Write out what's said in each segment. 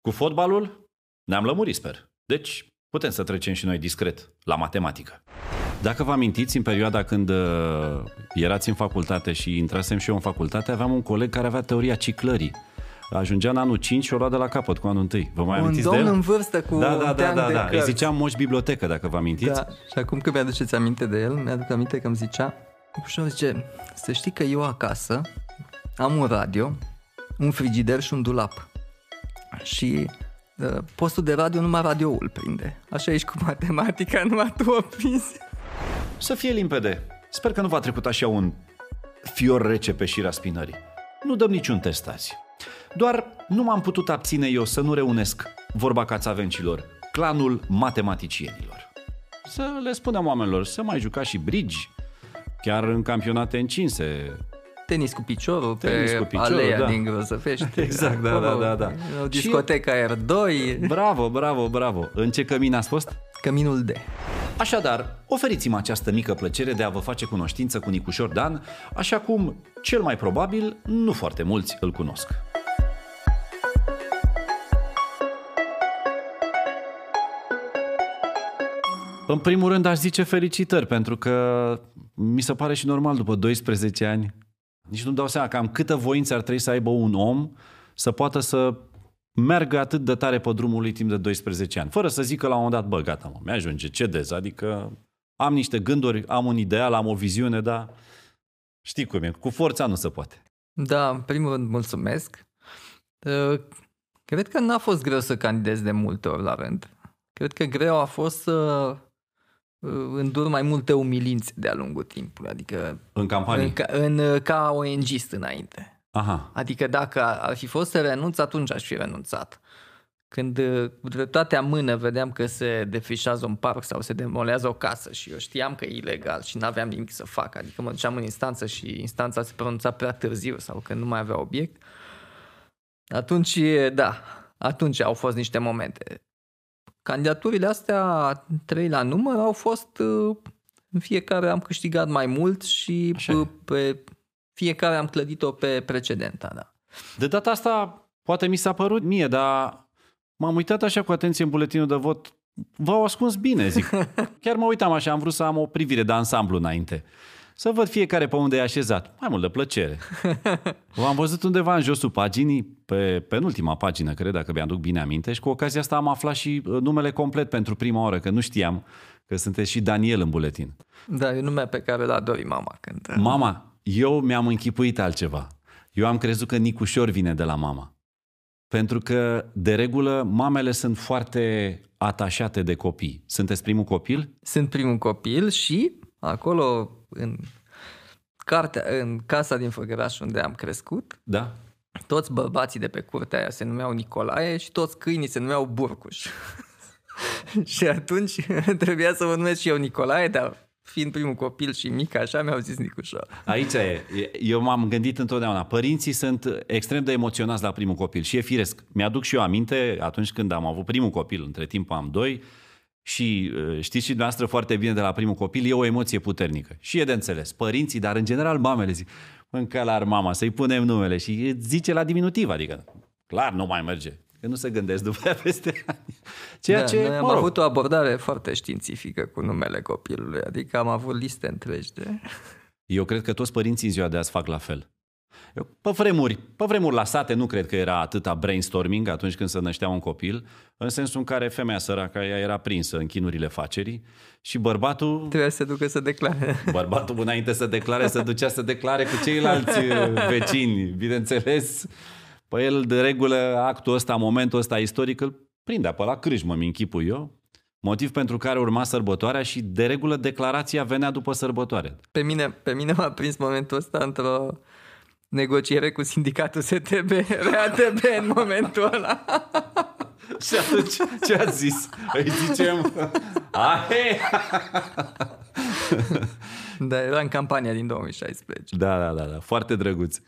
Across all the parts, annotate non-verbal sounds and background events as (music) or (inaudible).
Cu fotbalul ne-am lămurit, sper. Deci putem să trecem și noi discret la matematică. Dacă vă amintiți, în perioada când uh, erați în facultate și intrasem și eu în facultate, aveam un coleg care avea teoria ciclării. Ajungea în anul 5 și o lua de la capăt cu anul 1. Vă mai Un amintiți de domn el? în vârstă cu Da, da, un da, teanc da, de da. Îi cărți. ziceam moș bibliotecă, dacă vă amintiți. Da, și acum că mi-aduceți aminte de el, mi-aduc aminte că îmi zicea, ușor zice, să știi că eu acasă am un radio, un frigider și un dulap. Și uh, postul de radio numai radioul prinde. Așa ești cu matematica, numai tu o prinzi. Să fie limpede. Sper că nu v-a trecut așa un fior rece pe șira spinării. Nu dăm niciun test azi. Doar nu m-am putut abține eu să nu reunesc vorba cațavencilor, clanul matematicienilor. Să le spunem oamenilor să mai juca și brigi, chiar în campionate încinse. Tenis cu piciorul Tenis pe cu piciorul, aleea da. din Grozăvești. (laughs) Exact, da, acolo, da, da, da. O Și- discotecă R2, Bravo, bravo, bravo! În ce cămin ați fost? căminul D. Așadar, oferiți-mi această mică plăcere de a vă face cunoștință cu Nicușor Dan, așa cum, cel mai probabil, nu foarte mulți îl cunosc. În primul rând aș zice felicitări, pentru că mi se pare și normal după 12 ani. Nici nu-mi dau seama cam câtă voință ar trebui să aibă un om să poată să meargă atât de tare pe drumul lui timp de 12 ani, fără să zică la un moment dat, bă, gata, mă, mi-ajunge, cedez, adică am niște gânduri, am un ideal, am o viziune, dar știi cum e, cu forța nu se poate. Da, în primul rând mulțumesc. Uh, Cred că n-a fost greu să candidez de multe ori la rând. Cred că greu a fost să uh, îndur mai multe umilințe de-a lungul timpului, adică În campanii. în, ca, în, uh, ca ONG-ist înainte. Aha, Adică dacă ar fi fost să renunț, atunci aș fi renunțat. Când uh, cu dreptatea în mână vedeam că se defrișează un parc sau se demolează o casă și eu știam că e ilegal și n-aveam nimic să fac, adică mă duceam în instanță și instanța se pronunța prea târziu sau când nu mai avea obiect, atunci, da, atunci au fost niște momente. Candidaturile astea, trei la număr, au fost, uh, în fiecare am câștigat mai mult și Așa e. uh, pe fiecare am clădit-o pe precedenta, da. De data asta, poate mi s-a părut mie, dar m-am uitat așa cu atenție în buletinul de vot. V-au ascuns bine, zic. (laughs) Chiar mă uitam așa, am vrut să am o privire de ansamblu înainte. Să văd fiecare pe unde e așezat. Mai mult de plăcere. (laughs) V-am văzut undeva în josul paginii, pe penultima pagină, cred, dacă mi-aduc bine aminte, și cu ocazia asta am aflat și uh, numele complet pentru prima oară, că nu știam că sunteți și Daniel în buletin. Da, e nume pe care l-a dorit mama când... Mama, eu mi-am închipuit altceva. Eu am crezut că Nicușor vine de la mama. Pentru că, de regulă, mamele sunt foarte atașate de copii. Sunteți primul copil? Sunt primul copil și acolo, în, cartea, în casa din Făgăraș unde am crescut, Da? toți bărbații de pe curtea aia se numeau Nicolae și toți câinii se numeau Burcuș. (laughs) și atunci (laughs) trebuia să mă numesc și eu Nicolae, dar fiind primul copil și mic așa, mi-au zis Nicușor. Aici e. Eu m-am gândit întotdeauna. Părinții sunt extrem de emoționați la primul copil și e firesc. Mi-aduc și eu aminte atunci când am avut primul copil, între timp am doi, și uh, știți și dumneavoastră foarte bine de la primul copil, e o emoție puternică. Și e de înțeles. Părinții, dar în general mamele zic, încă la mama, să-i punem numele și zice la diminutiv, adică clar nu mai merge. Că nu se gândesc după aia peste ani. (laughs) Ceea da, ce, noi am mă rog, avut o abordare foarte științifică cu numele copilului, adică am avut liste întregi de... Eu cred că toți părinții în ziua de azi fac la fel. Eu, pe vremuri, pe vremuri la sate nu cred că era atâta brainstorming atunci când se năștea un copil, în sensul în care femeia săracă ea era prinsă în chinurile facerii și bărbatul, Trebuia să se ducă să declare. bărbatul înainte să declare, să ducea să declare cu ceilalți (laughs) uh, vecini, bineînțeles. Pe el, de regulă, actul ăsta, momentul ăsta istoric, îl prindea pe la crâșmă, mi închipui eu. Motiv pentru care urma sărbătoarea și, de regulă, declarația venea după sărbătoare. Pe mine, pe mine m-a prins momentul ăsta într-o negociere cu sindicatul STB, (laughs) RATB în momentul ăla. (laughs) Și atunci ce a zis? Îi zicem, (laughs) ahe! Da, era în campania din 2016. Da, da, da, da, foarte drăguț.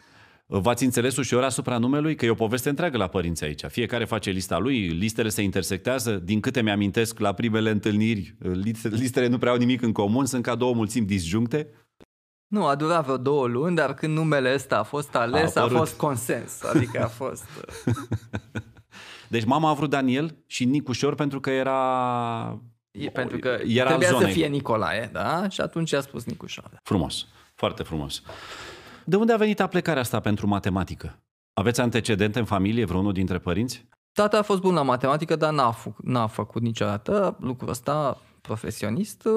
V-ați înțeles ușor asupra numelui? Că e o poveste întreagă la părinți aici. Fiecare face lista lui, listele se intersectează. Din câte mi-amintesc la primele întâlniri, listele nu prea au nimic în comun, sunt ca două mulțimi disjuncte. Nu, a durat vreo două luni, dar când numele ăsta a fost ales, A a, a apărut. fost consens. Adică a fost... (laughs) Deci mama a vrut Daniel și Nicușor pentru că era... E, pentru că Era al trebuia să zonei. fie Nicolae, da? Și atunci a spus Nicușoară. Frumos, foarte frumos. De unde a venit aplecarea asta pentru matematică? Aveți antecedente în familie, vreunul dintre părinți? Tata a fost bun la matematică, dar n-a, fă, n-a făcut niciodată lucrul ăsta profesionist.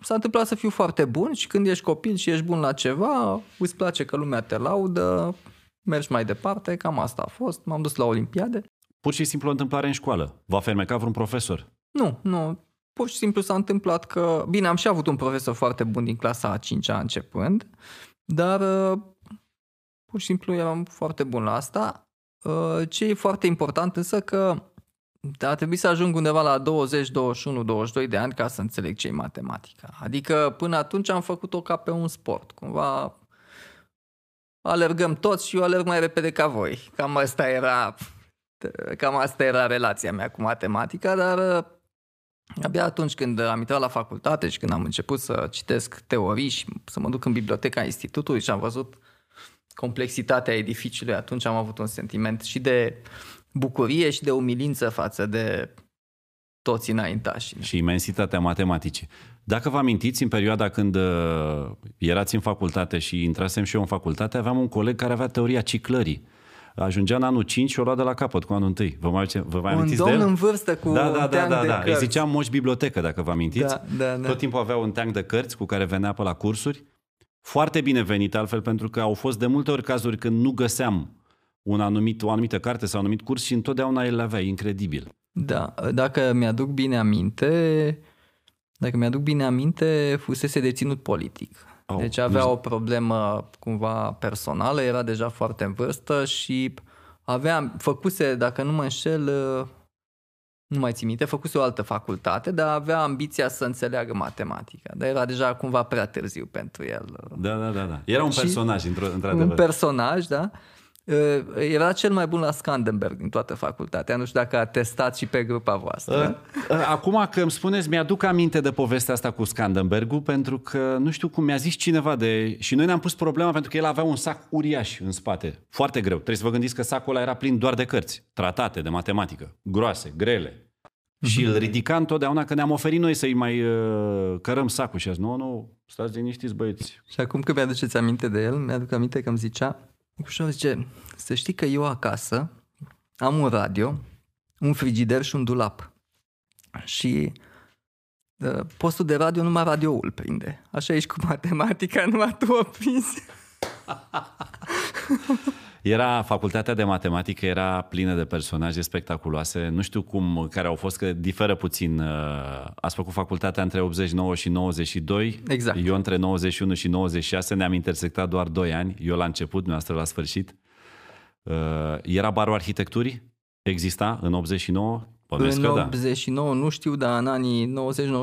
S-a întâmplat să fiu foarte bun și când ești copil și ești bun la ceva, îți place că lumea te laudă, mergi mai departe, cam asta a fost. M-am dus la Olimpiade. Pur și simplu o întâmplare în școală. V-a fermecat vreun profesor? Nu, nu. Pur și simplu s-a întâmplat că... Bine, am și avut un profesor foarte bun din clasa a 5-a începând, dar uh, pur și simplu eram foarte bun la asta. Uh, Ce e foarte important însă că a trebuit să ajung undeva la 20, 21, 22 de ani ca să înțeleg ce e matematica. Adică până atunci am făcut-o ca pe un sport. Cumva alergăm toți și eu alerg mai repede ca voi. Cam asta era, cam asta era relația mea cu matematica, dar uh, abia atunci când am intrat la facultate și când am început să citesc teorii și să mă duc în biblioteca institutului și am văzut complexitatea edificiului, atunci am avut un sentiment și de bucurie și de umilință față de toți înaintașii. și imensitatea matematicii. Dacă vă amintiți, în perioada când uh, erați în facultate și intrasem și eu în facultate, aveam un coleg care avea teoria ciclării. Ajungea în anul 5 și o lua de la capăt cu anul 1. Vă mai, vă mai Un amintiți de domn el? în vârstă cu da, un da, da, teanc da, de da. Îi cărți. ziceam moș bibliotecă, dacă vă amintiți. Da, da, da. Tot timpul avea un teanc de cărți cu care venea pe la cursuri. Foarte binevenit altfel, pentru că au fost de multe ori cazuri când nu găseam un anumit, o anumită carte sau un anumit curs și întotdeauna el le avea, incredibil. Da, dacă mi-aduc bine aminte, dacă mi-aduc bine aminte, fusese deținut politic. Au, Deci avea nu- o problemă cumva personală, era deja foarte în vârstă și avea, făcuse, dacă nu mă înșel, nu mai țin minte, făcuse o altă facultate, dar avea ambiția să înțeleagă matematica. Dar era deja cumva prea târziu pentru el. Da, da, da. da. Era un Și- personaj, într- într-adevăr. Un personaj, da? Uh, Era cel mai bun la Scandenberg din toată facultatea. Nu știu dacă a testat și pe grupa voastră. Uh, Acum că îmi spuneți, mi-aduc aminte de povestea asta cu Scandenbergul, pentru că nu știu cum mi-a zis cineva de... Și noi ne-am pus problema pentru că el avea un sac uriaș în spate, foarte greu. Trebuie să vă gândiți că sacul ăla era plin doar de cărți, tratate de matematică, groase, grele. Și îl ridica întotdeauna că ne-am oferit noi să-i mai uh, cărăm sacul și a zis, nu, nu, stați liniștiți băieți. Și acum că mi-aduceți aminte de el, mi-aduc aminte că îmi zicea, Nicușor zice, să știi că eu acasă am un radio, un frigider și un dulap. Și uh, postul de radio numai radioul prinde. Așa ești cu (laughs) matematica, numai tu o prinzi. (laughs) Era, facultatea de matematică era plină de personaje spectaculoase. Nu știu cum, care au fost, că diferă puțin. Uh, Ați făcut facultatea între 89 și 92. Exact. Eu între 91 și 96 ne-am intersectat doar 2 ani. Eu la început, noastră la sfârșit. Uh, Era barul arhitecturii? Exista în 89? Bănuiesc În că da. 89 nu știu, dar în anii 90-91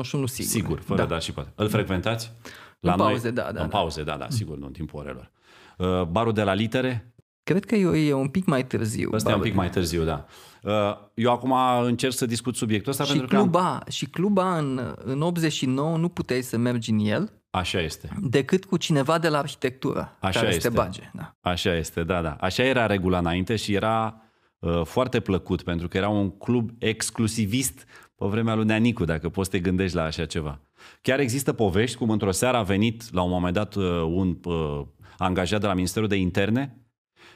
sigur. Sigur, fără da. da și poate. Îl frecventați? În pauze, da, da, În da. pauze, da, da, sigur, nu în timpul orelor. Uh, Barul de la litere? Cred că e, e un pic mai târziu. Ăsta e un Babel. pic mai târziu, da. Uh, Eu acum încerc să discut subiectul ăsta Și pentru că... am- cluba, și cluba în, în 89 nu puteai să mergi în el Așa este. decât cu cineva de la arhitectură Așa care să este. te bage. Da. Așa este, da, da. Așa era regula înainte și era uh, foarte plăcut pentru că era un club exclusivist pe vremea lui Neanicu, dacă poți să te gândești la așa ceva. Chiar există povești cum într-o seară a venit la un moment dat uh, un uh, angajat de la Ministerul de Interne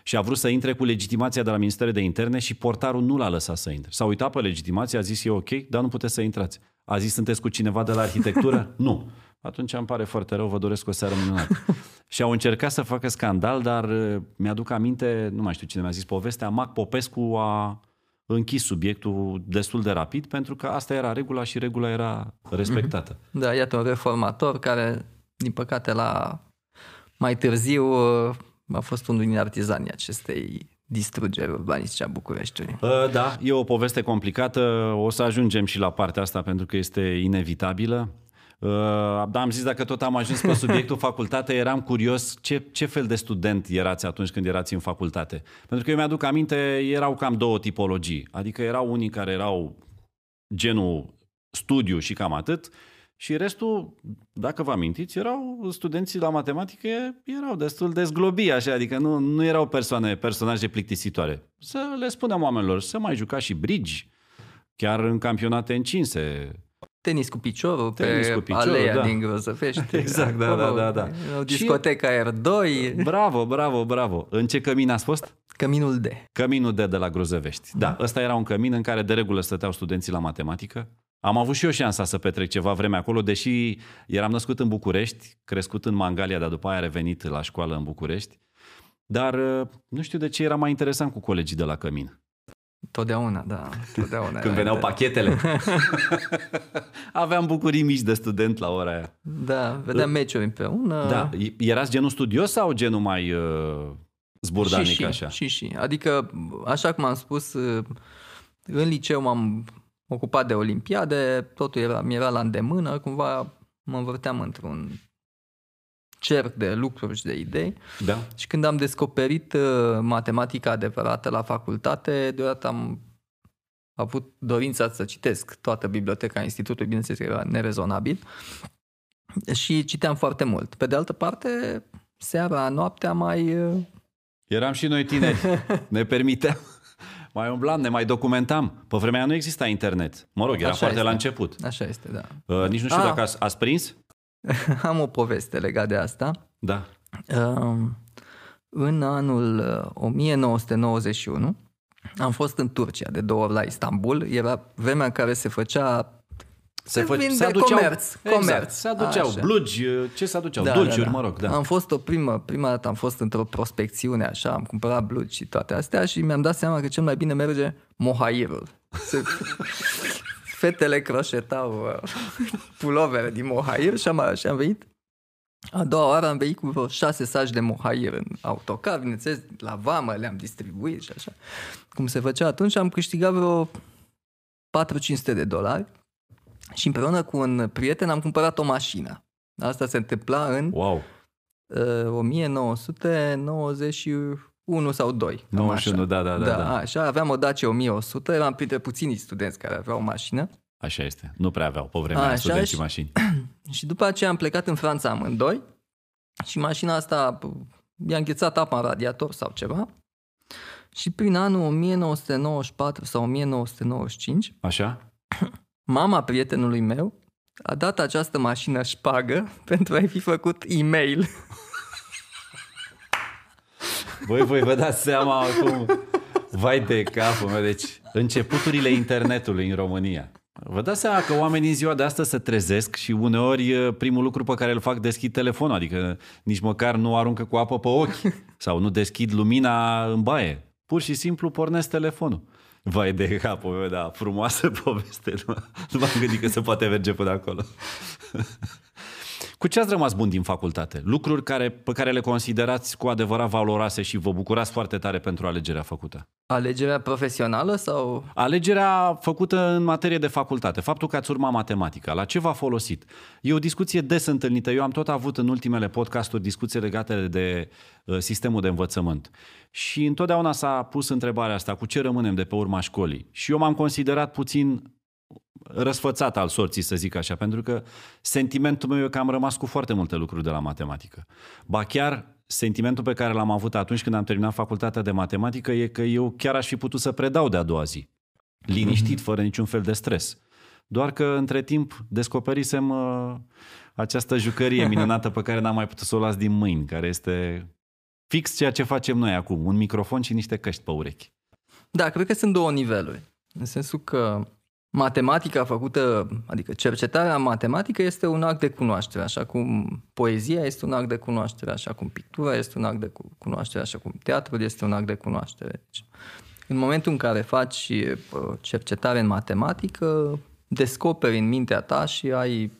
și a vrut să intre cu legitimația de la Ministerul de Interne și portarul nu l-a lăsat să intre. S-a uitat pe legitimație, a zis e ok, dar nu puteți să intrați. A zis sunteți cu cineva de la arhitectură? (laughs) nu. Atunci îmi pare foarte rău, vă doresc o seară minunată. (laughs) și au încercat să facă scandal, dar uh, mi-aduc aminte, nu mai știu cine mi-a zis povestea, Mac Popescu a închis subiectul destul de rapid pentru că asta era regula și regula era respectată. da, iată un reformator care, din păcate, la mai târziu a fost unul din artizanii acestei distrugeri urbanistice a Bucureștiului. Uh, Da, e o poveste complicată. O să ajungem și la partea asta pentru că este inevitabilă. Uh, Dar am zis, dacă tot am ajuns pe subiectul (laughs) facultate, eram curios ce, ce fel de student erați atunci când erați în facultate. Pentru că eu mi-aduc aminte, erau cam două tipologii. Adică erau unii care erau genul studiu și cam atât Și restul, dacă vă amintiți, erau studenții la matematică, erau destul de zglobi așa, adică nu, nu erau persoane, personaje plictisitoare. Să le spunem oamenilor, să mai juca și bridge, chiar în campionate încinse. Tenis cu piciorul Tenis pe cu piciorul, aleea da. din Grozăvești. (laughs) Exact, da, da, da, da. O discoteca R2, Bravo, bravo, bravo. În ce cămin ați fost? Căminul D. Căminul de, de la Grozăvești. Da, ăsta era un cămin în care de regulă stăteau studenții la matematică. Am avut și eu șansa să petrec ceva vreme acolo, deși eram născut în București, crescut în Mangalia, dar după aia revenit la școală în București. Dar uh, nu știu de ce era mai interesant cu colegii de la cămin. Totdeauna, da. Totdeauna. Când veneau pachetele. (laughs) Aveam bucurii mici de student la ora aia. Da, vedeam meciuri împreună. Da, erați genul studios sau genul mai uh, zburdanic și, și, așa? Și, și. Adică, așa cum am spus, în liceu m-am ocupat de olimpiade, totul era, mi era la îndemână, cumva mă învârteam într-un cerc de lucruri și de idei. Da. Și când am descoperit uh, matematica adevărată la facultate, deodată am avut dorința să citesc toată biblioteca institutului, bineînțeles că era nerezonabil, și citeam foarte mult. Pe de altă parte, seara, noaptea mai... uh, Eram și noi tineri, (laughs) ne permiteam. Mai umblam, ne mai documentam. Pe vremea aia nu exista internet. Mă rog, era Așa foarte este. la început. Așa este, da. Uh, nici nu știu Ah. dacă ați, ați prins. (laughs) Am o poveste legată de asta. Da. Um, În anul uh, 1991 am fost în Turcia de două ori la Istanbul. Era vremea în care se făcea se fă- vinde aduceau, comerț, exact, comerț. se aduceau Așa. blugi, uh, ce se aduceau? Dulciuri, mă rog, da. Am fost o primă, prima dată am fost într-o prospecțiune așa, am cumpărat blugi și toate astea și mi-am dat seama că cel mai bine merge mohairul. Se... (laughs) Fetele croșetau uh, pulovere din mohair și am, și am venit a doua oară am venit cu vreo șase saci de mohair în autocar, bineînțeles, la vamă le-am distribuit și așa. Cum se făcea atunci, am câștigat vreo 4-500 de dolari și împreună cu un prieten am cumpărat o mașină. Asta se întâmpla în Wow, uh, 1991 sau 2. cam 91, așa. da, da, da, da. da. Așa, aveam o Dacia 1100, eram printre puținii studenți care aveau o mașină. așa este. Nu prea aveau pe vremea A, aia așa studenții și- mașini. (clears throat) Și după aceea am plecat în Franța amândoi și mașina asta i-a înghețat apa în radiator sau ceva. Și prin anul 1994 sau 1995, Așa? Mama prietenului meu a dat această mașină șpagă (laughs) pentru a-i fi făcut e-mail. Voi, voi vă dați seama acum. Vai de capul meu. Deci, începuturile internetului în România. Vă dați seama că oamenii în ziua de astăzi se trezesc și uneori eh, primul lucru pe care îl fac deschid telefonul, adică nici măcar nu aruncă cu apă pe ochi sau nu deschid lumina în baie. Pur și simplu pornesc telefonul. Vai de capul meu, da, frumoasă (laughs) poveste. Nu, nu m-am gândit că se poate merge până acolo. Cu ce ați rămas bun din facultate? Lucruri care, pe care le considerați cu adevărat valoroase și vă bucurați foarte tare pentru alegerea făcută? Alegerea profesională sau... Alegerea făcută în materie de facultate, faptul că ați urma matematica, la ce v-a folosit? E o discuție des întâlnită. Eu am tot avut în ultimele podcasturi discuții legate de uh, sistemul de învățământ. Și întotdeauna s-a pus întrebarea asta, cu ce rămânem de pe urma școlii? Și eu m-am considerat puțin răsfățat al sorții, să zic așa, pentru că sentimentul meu e că am rămas cu foarte multe lucruri de la matematică. Ba chiar sentimentul pe care l-am avut atunci când am terminat facultatea de matematică e că eu chiar aș fi putut să predau de a doua zi. Liniștit, fără niciun fel de stres. Doar că între timp descoperisem uh, această jucărie minunată pe care n-am mai putut să o las din mâini, care este fix ceea ce facem noi acum, un microfon și niște căști pe urechi. Da, cred că sunt două niveluri. În sensul că matematica făcută, adică cercetarea matematică este un act de cunoaștere, așa cum poezia este un act de cunoaștere, așa cum pictura este un act de cu- cunoaștere, așa cum teatrul este un act de cunoaștere. Deci, în momentul în care faci uh, cercetare în matematică, descoperi în mintea ta și ai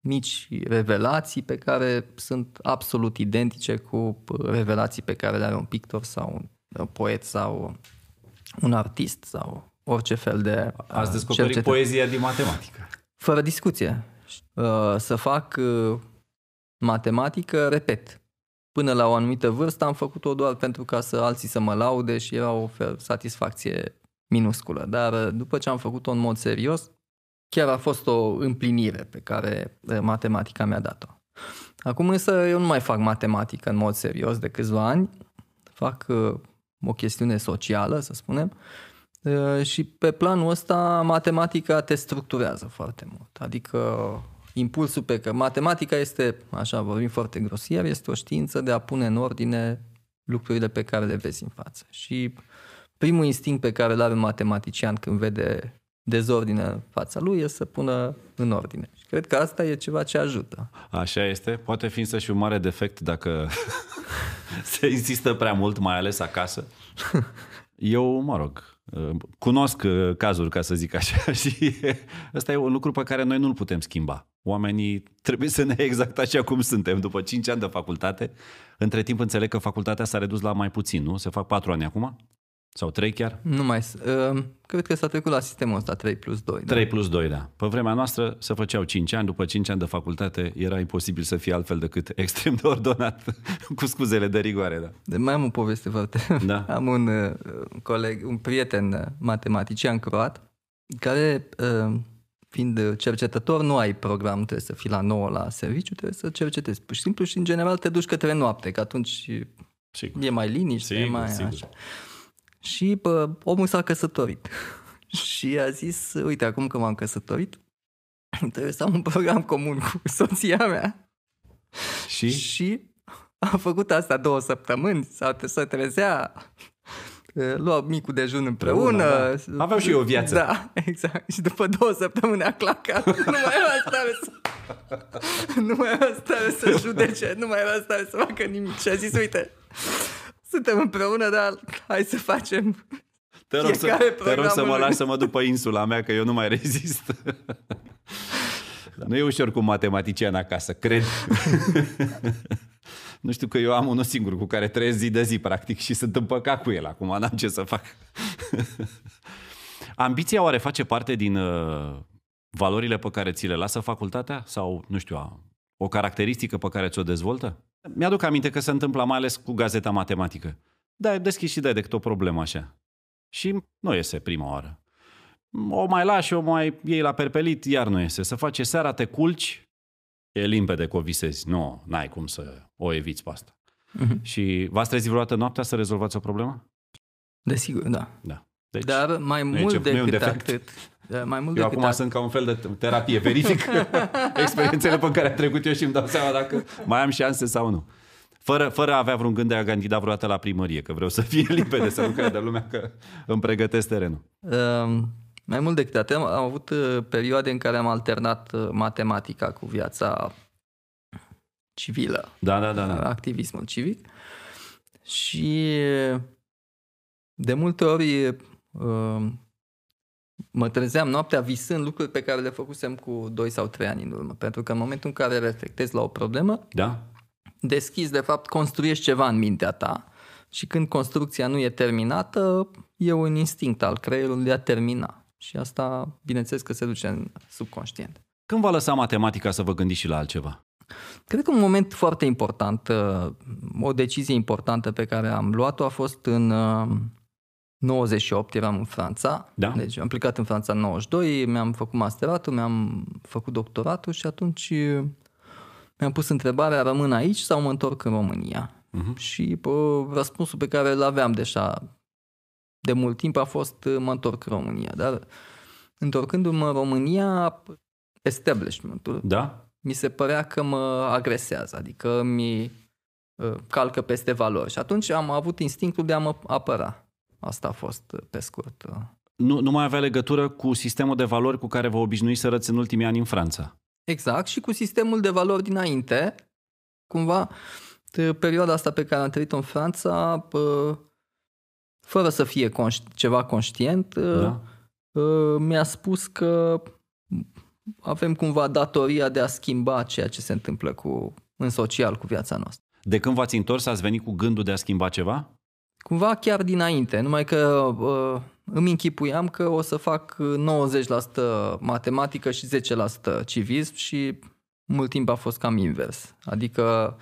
mici revelații pe care sunt absolut identice cu uh, revelații pe care le are un pictor sau un uh, poet sau un artist sau orice fel de uh, Ați descoperit cercetare. poezia din matematică. Fără discuție. Uh, Să fac uh, matematică, repet. Până la o anumită vârstă am făcut-o doar pentru ca să alții să mă laude și era o fel- satisfacție minusculă. Dar uh, după ce am făcut-o în mod serios, chiar a fost o împlinire pe care uh, matematica mi-a dat-o. Acum însă eu nu mai fac matematică în mod serios de câțiva ani, fac uh, o chestiune socială, să spunem, uh, și pe planul ăsta matematica te structurează foarte mult. Adică impulsul pe că matematica este, așa vorbim foarte grosier, este o știință de a pune în ordine lucrurile pe care le vezi în față. Și primul instinct pe care îl are un matematician când vede dezordine în fața lui e să pună în ordine. Și cred că asta e ceva ce ajută. Așa este. Poate fi însă și un mare defect dacă (laughs) se insistă prea mult, mai ales acasă. (laughs) Eu, mă rog, cunosc cazuri, ca să zic așa, (laughs) și ăsta e un lucru pe care noi nu-l putem schimba. Oamenii trebuie să ne (laughs) exact așa cum suntem. După 5 ani de facultate, între timp înțeleg că facultatea s-a redus la mai puțin, nu? Se fac 4 ani acum? Sau 3 chiar? Nu mai... Uh, cred că s-a trecut la sistemul ăsta 3 plus 2. 3 da. plus 2, da. Pe vremea noastră se făceau 5 ani, după 5 ani de facultate era imposibil să fie altfel decât (laughs) extrem de ordonat, cu scuzele de rigoare, da. De mai am o poveste foarte... Da. (laughs) am un uh, coleg, un prieten uh, matematician croat, care, uh, fiind cercetător, nu ai program, trebuie să fii la 9 la serviciu, trebuie să cercetezi pur și simplu și în general te duci către noapte, că atunci sigur. e mai liniște, sigur, mai sigur. așa. Și bă, omul s-a căsătorit. (laughs) și a zis, uite, acum că m-am căsătorit, trebuie să am un program comun cu soția mea. Și? Și a făcut asta două săptămâni, sau să trezea, lua micul dejun împreună. împreună da. Aveau și eu o viață. Da, exact. Și după două săptămâni a clacat. nu mai era stare să... nu mai era stare să judece, nu mai era stare să facă nimic. Și a zis, uite, suntem împreună, dar hai să facem te rog, să, te rog să mă lași să mă duc pe insula mea, că eu nu mai rezist. Da. Nu e ușor cu matematician acasă, cred. nu știu că eu am unul singur cu care trăiesc zi de zi, practic, și sunt împăcat cu el. Acum n-am ce să fac. Ambiția oare face parte din uh, valorile pe care ți le lasă facultatea? Sau, nu știu, o caracteristică pe care ți-o dezvoltă? Mi-aduc aminte că se întâmplă mai ales cu gazeta matematică. Da, deschis și dai decât o problemă așa. Și nu iese prima oară. O mai lași, o mai iei la perpelit, iar nu iese. Să face seara, te culci, e limpede că o visezi. Nu, n-ai cum să o eviți pe asta. Uh-huh. Și v-ați trezit vreodată noaptea să rezolvați o problemă? Desigur, da. Da. Deci, Dar mai mult decât atât, da, mai mult eu decât acum sunt ca un fel de terapie, verific (laughs) experiențele pe care am trecut eu și îmi dau seama dacă mai am șanse sau nu. Fără, fără a avea vreun gând de a candida vreodată la primărie, că vreau să fie (laughs) limpede, să nu creadă lumea că îmi pregătesc terenul. Um, mai mult decât atât, am avut uh, perioade în care am alternat uh, matematica cu viața civilă. Da, da, da. da. Activismul civic. Și de multe ori um, mă trezeam noaptea visând lucruri pe care le făcusem cu 2 sau 3 ani în urmă. Pentru că în momentul în care reflectezi la o problemă, da. deschizi, de fapt, construiești ceva în mintea ta. Și când construcția nu e terminată, e un instinct al creierului de a termina. Și asta, bineînțeles că se duce în subconștient. Când va lăsa matematica să vă gândiți și la altceva? Cred că un moment foarte important, uh, o decizie importantă pe care am luat-o a fost în 98 eram în Franța, da. deci am plecat în Franța în 92, mi-am făcut masteratul, mi-am făcut doctoratul și atunci uh, mi-am pus întrebarea, rămân aici sau mă întorc în România? Uh-huh. Și pă, răspunsul pe care îl aveam deja de mult timp a fost uh, mă întorc în România. Dar întorcându-mă în România, establishmentul da? mi se părea că mă agresează, adică mi uh, calcă peste valori. Și atunci am avut instinctul de a mă apăra. Asta a fost uh, pe scurt. Uh. Nu, nu mai avea legătură cu sistemul de valori cu care vă obișnuiți să răți în ultimii ani în Franța. Exact, și cu sistemul de valori dinainte. Cumva, perioada asta pe care am trăit-o în Franța, fără să fie conști, ceva conștient, da. mi-a spus că avem cumva datoria de a schimba ceea ce se întâmplă cu, în social cu viața noastră. De când v-ați întors, ați venit cu gândul de a schimba ceva? Cumva chiar dinainte, numai că uh, îmi închipuiam că o să fac 90% matematică și 10% civism și mult timp a fost cam invers. Adică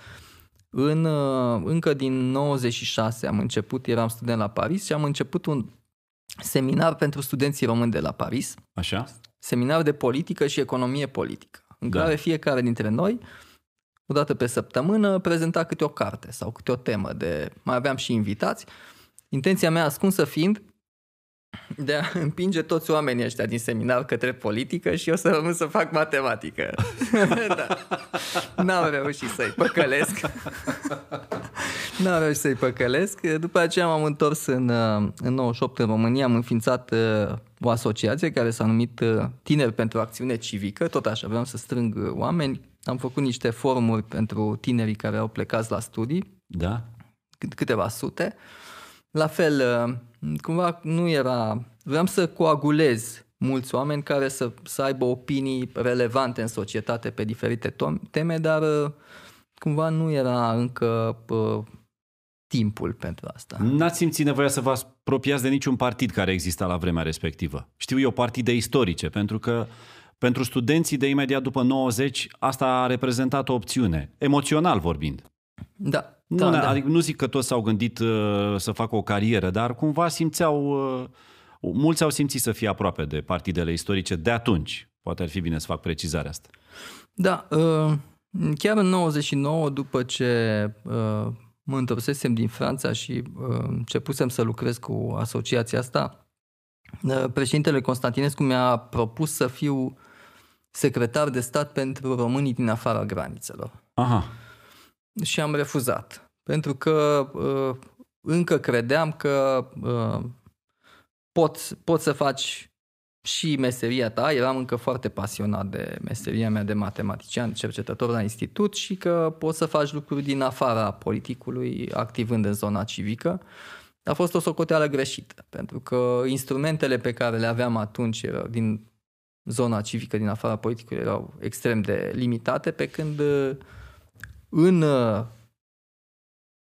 în, uh, încă din 96 am început, eram student la Paris și am început un seminar pentru studenții români de la Paris. Așa. seminar de politică și economie politică, în Da. care fiecare dintre noi, o dată pe săptămână, prezenta câte o carte sau câte o temă de... Mai aveam și invitați. Intenția mea ascunsă fiind de a (laughs) împinge toți oamenii ăștia din seminar către politică și eu să rămân să fac matematică. (laughs) da. N-am reușit să-i păcălesc. (laughs) N-am reușit să-i păcălesc. După aceea m-am întors în, uh, în 98 în România, am înființat uh, o asociație care s-a numit uh, Tineri pentru Acțiune Civică, tot așa, vreau să strâng uh, oameni. Am făcut niște forumuri pentru tinerii care au plecat la studii, Da? cât- câteva sute. La fel, uh, cumva nu era... Vreau să coagulez mulți oameni care să, să aibă opinii relevante în societate pe diferite tom- teme, dar uh, cumva nu era încă uh, timpul pentru asta. N-ați simțit nevoia să vă apropiați de niciun partid care exista la vremea respectivă. Știu eu partide istorice, pentru că pentru studenții de imediat după 90 asta a reprezentat o opțiune, emoțional vorbind. Da, Nu, da, ne- da. Adică nu zic că toți s-au gândit uh, să facă o carieră, dar cumva simțeau, uh, mulți au simțit să fie aproape de partidele istorice de atunci. Poate ar fi bine să fac precizarea asta. Da, uh, chiar în 99, după ce uh, mă întorsesem din Franța și uh, începusem să lucrez cu asociația asta, uh, președintele Constantinescu mi-a propus să fiu secretar de stat pentru românii din afara granițelor. Aha, Și am refuzat, pentru că uh, încă credeam că uh, poți, poți să faci și meseria ta, eram încă foarte pasionat de meseria mea de matematician, cercetător la institut și că poți să faci lucruri din afara politicului, activând în zona civică. A fost o socoteală greșită, pentru că instrumentele pe care le aveam atunci erau din zona civică, din afara politicului, erau extrem de limitate, pe când uh, în, uh,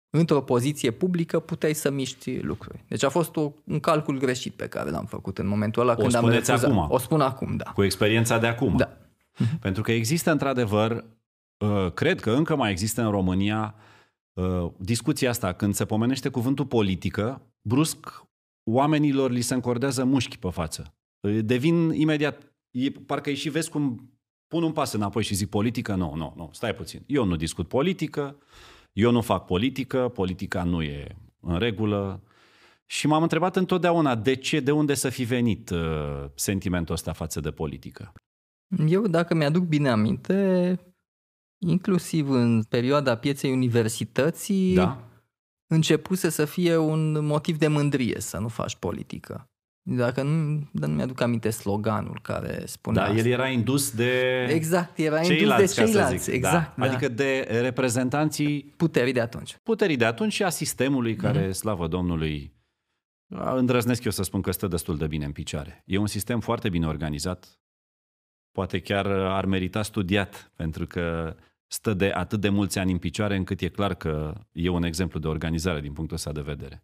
într-o poziție publică puteai să miști lucruri. Deci a fost o, un calcul greșit pe care l-am făcut în momentul ăla O când am spuneți refuzat. acum? O spun acum, da. cu experiența de acum. Da. Pentru că există într-adevăr, uh, cred că încă mai există în România uh, discuția asta, când se pomenește cuvântul politică, brusc oamenilor li se încordează mușchi pe față. Uh, Devin imediat, e, parcă îi și vezi cum pun un pas înapoi și zic politică, nu, nu, nu, stai puțin. Eu nu discut politică, eu nu fac politică, politica nu e în regulă. Și m-am întrebat întotdeauna de ce, de unde să fi venit uh, sentimentul ăsta față de politică. Eu, dacă mi-aduc bine aminte, inclusiv în perioada pieței universității, Da? începuse să fie un motiv de mândrie să nu faci politică. Dacă nu, dar nu mi-aduc aminte sloganul care spunea Da, asta. el era indus de Exact, era indus de ceilalți, ca să ceilalți. zic. Exact, da. da. Adică de reprezentanții puterii de atunci. puterii de atunci și a sistemului care, Mhm. slavă Domnului, a, îndrăznesc eu să spun că stă destul de bine în picioare. E un sistem foarte bine organizat, poate chiar ar merita studiat, pentru că stă de atât de mulți ani în picioare încât e clar că e un exemplu de organizare din punctul ăsta de vedere.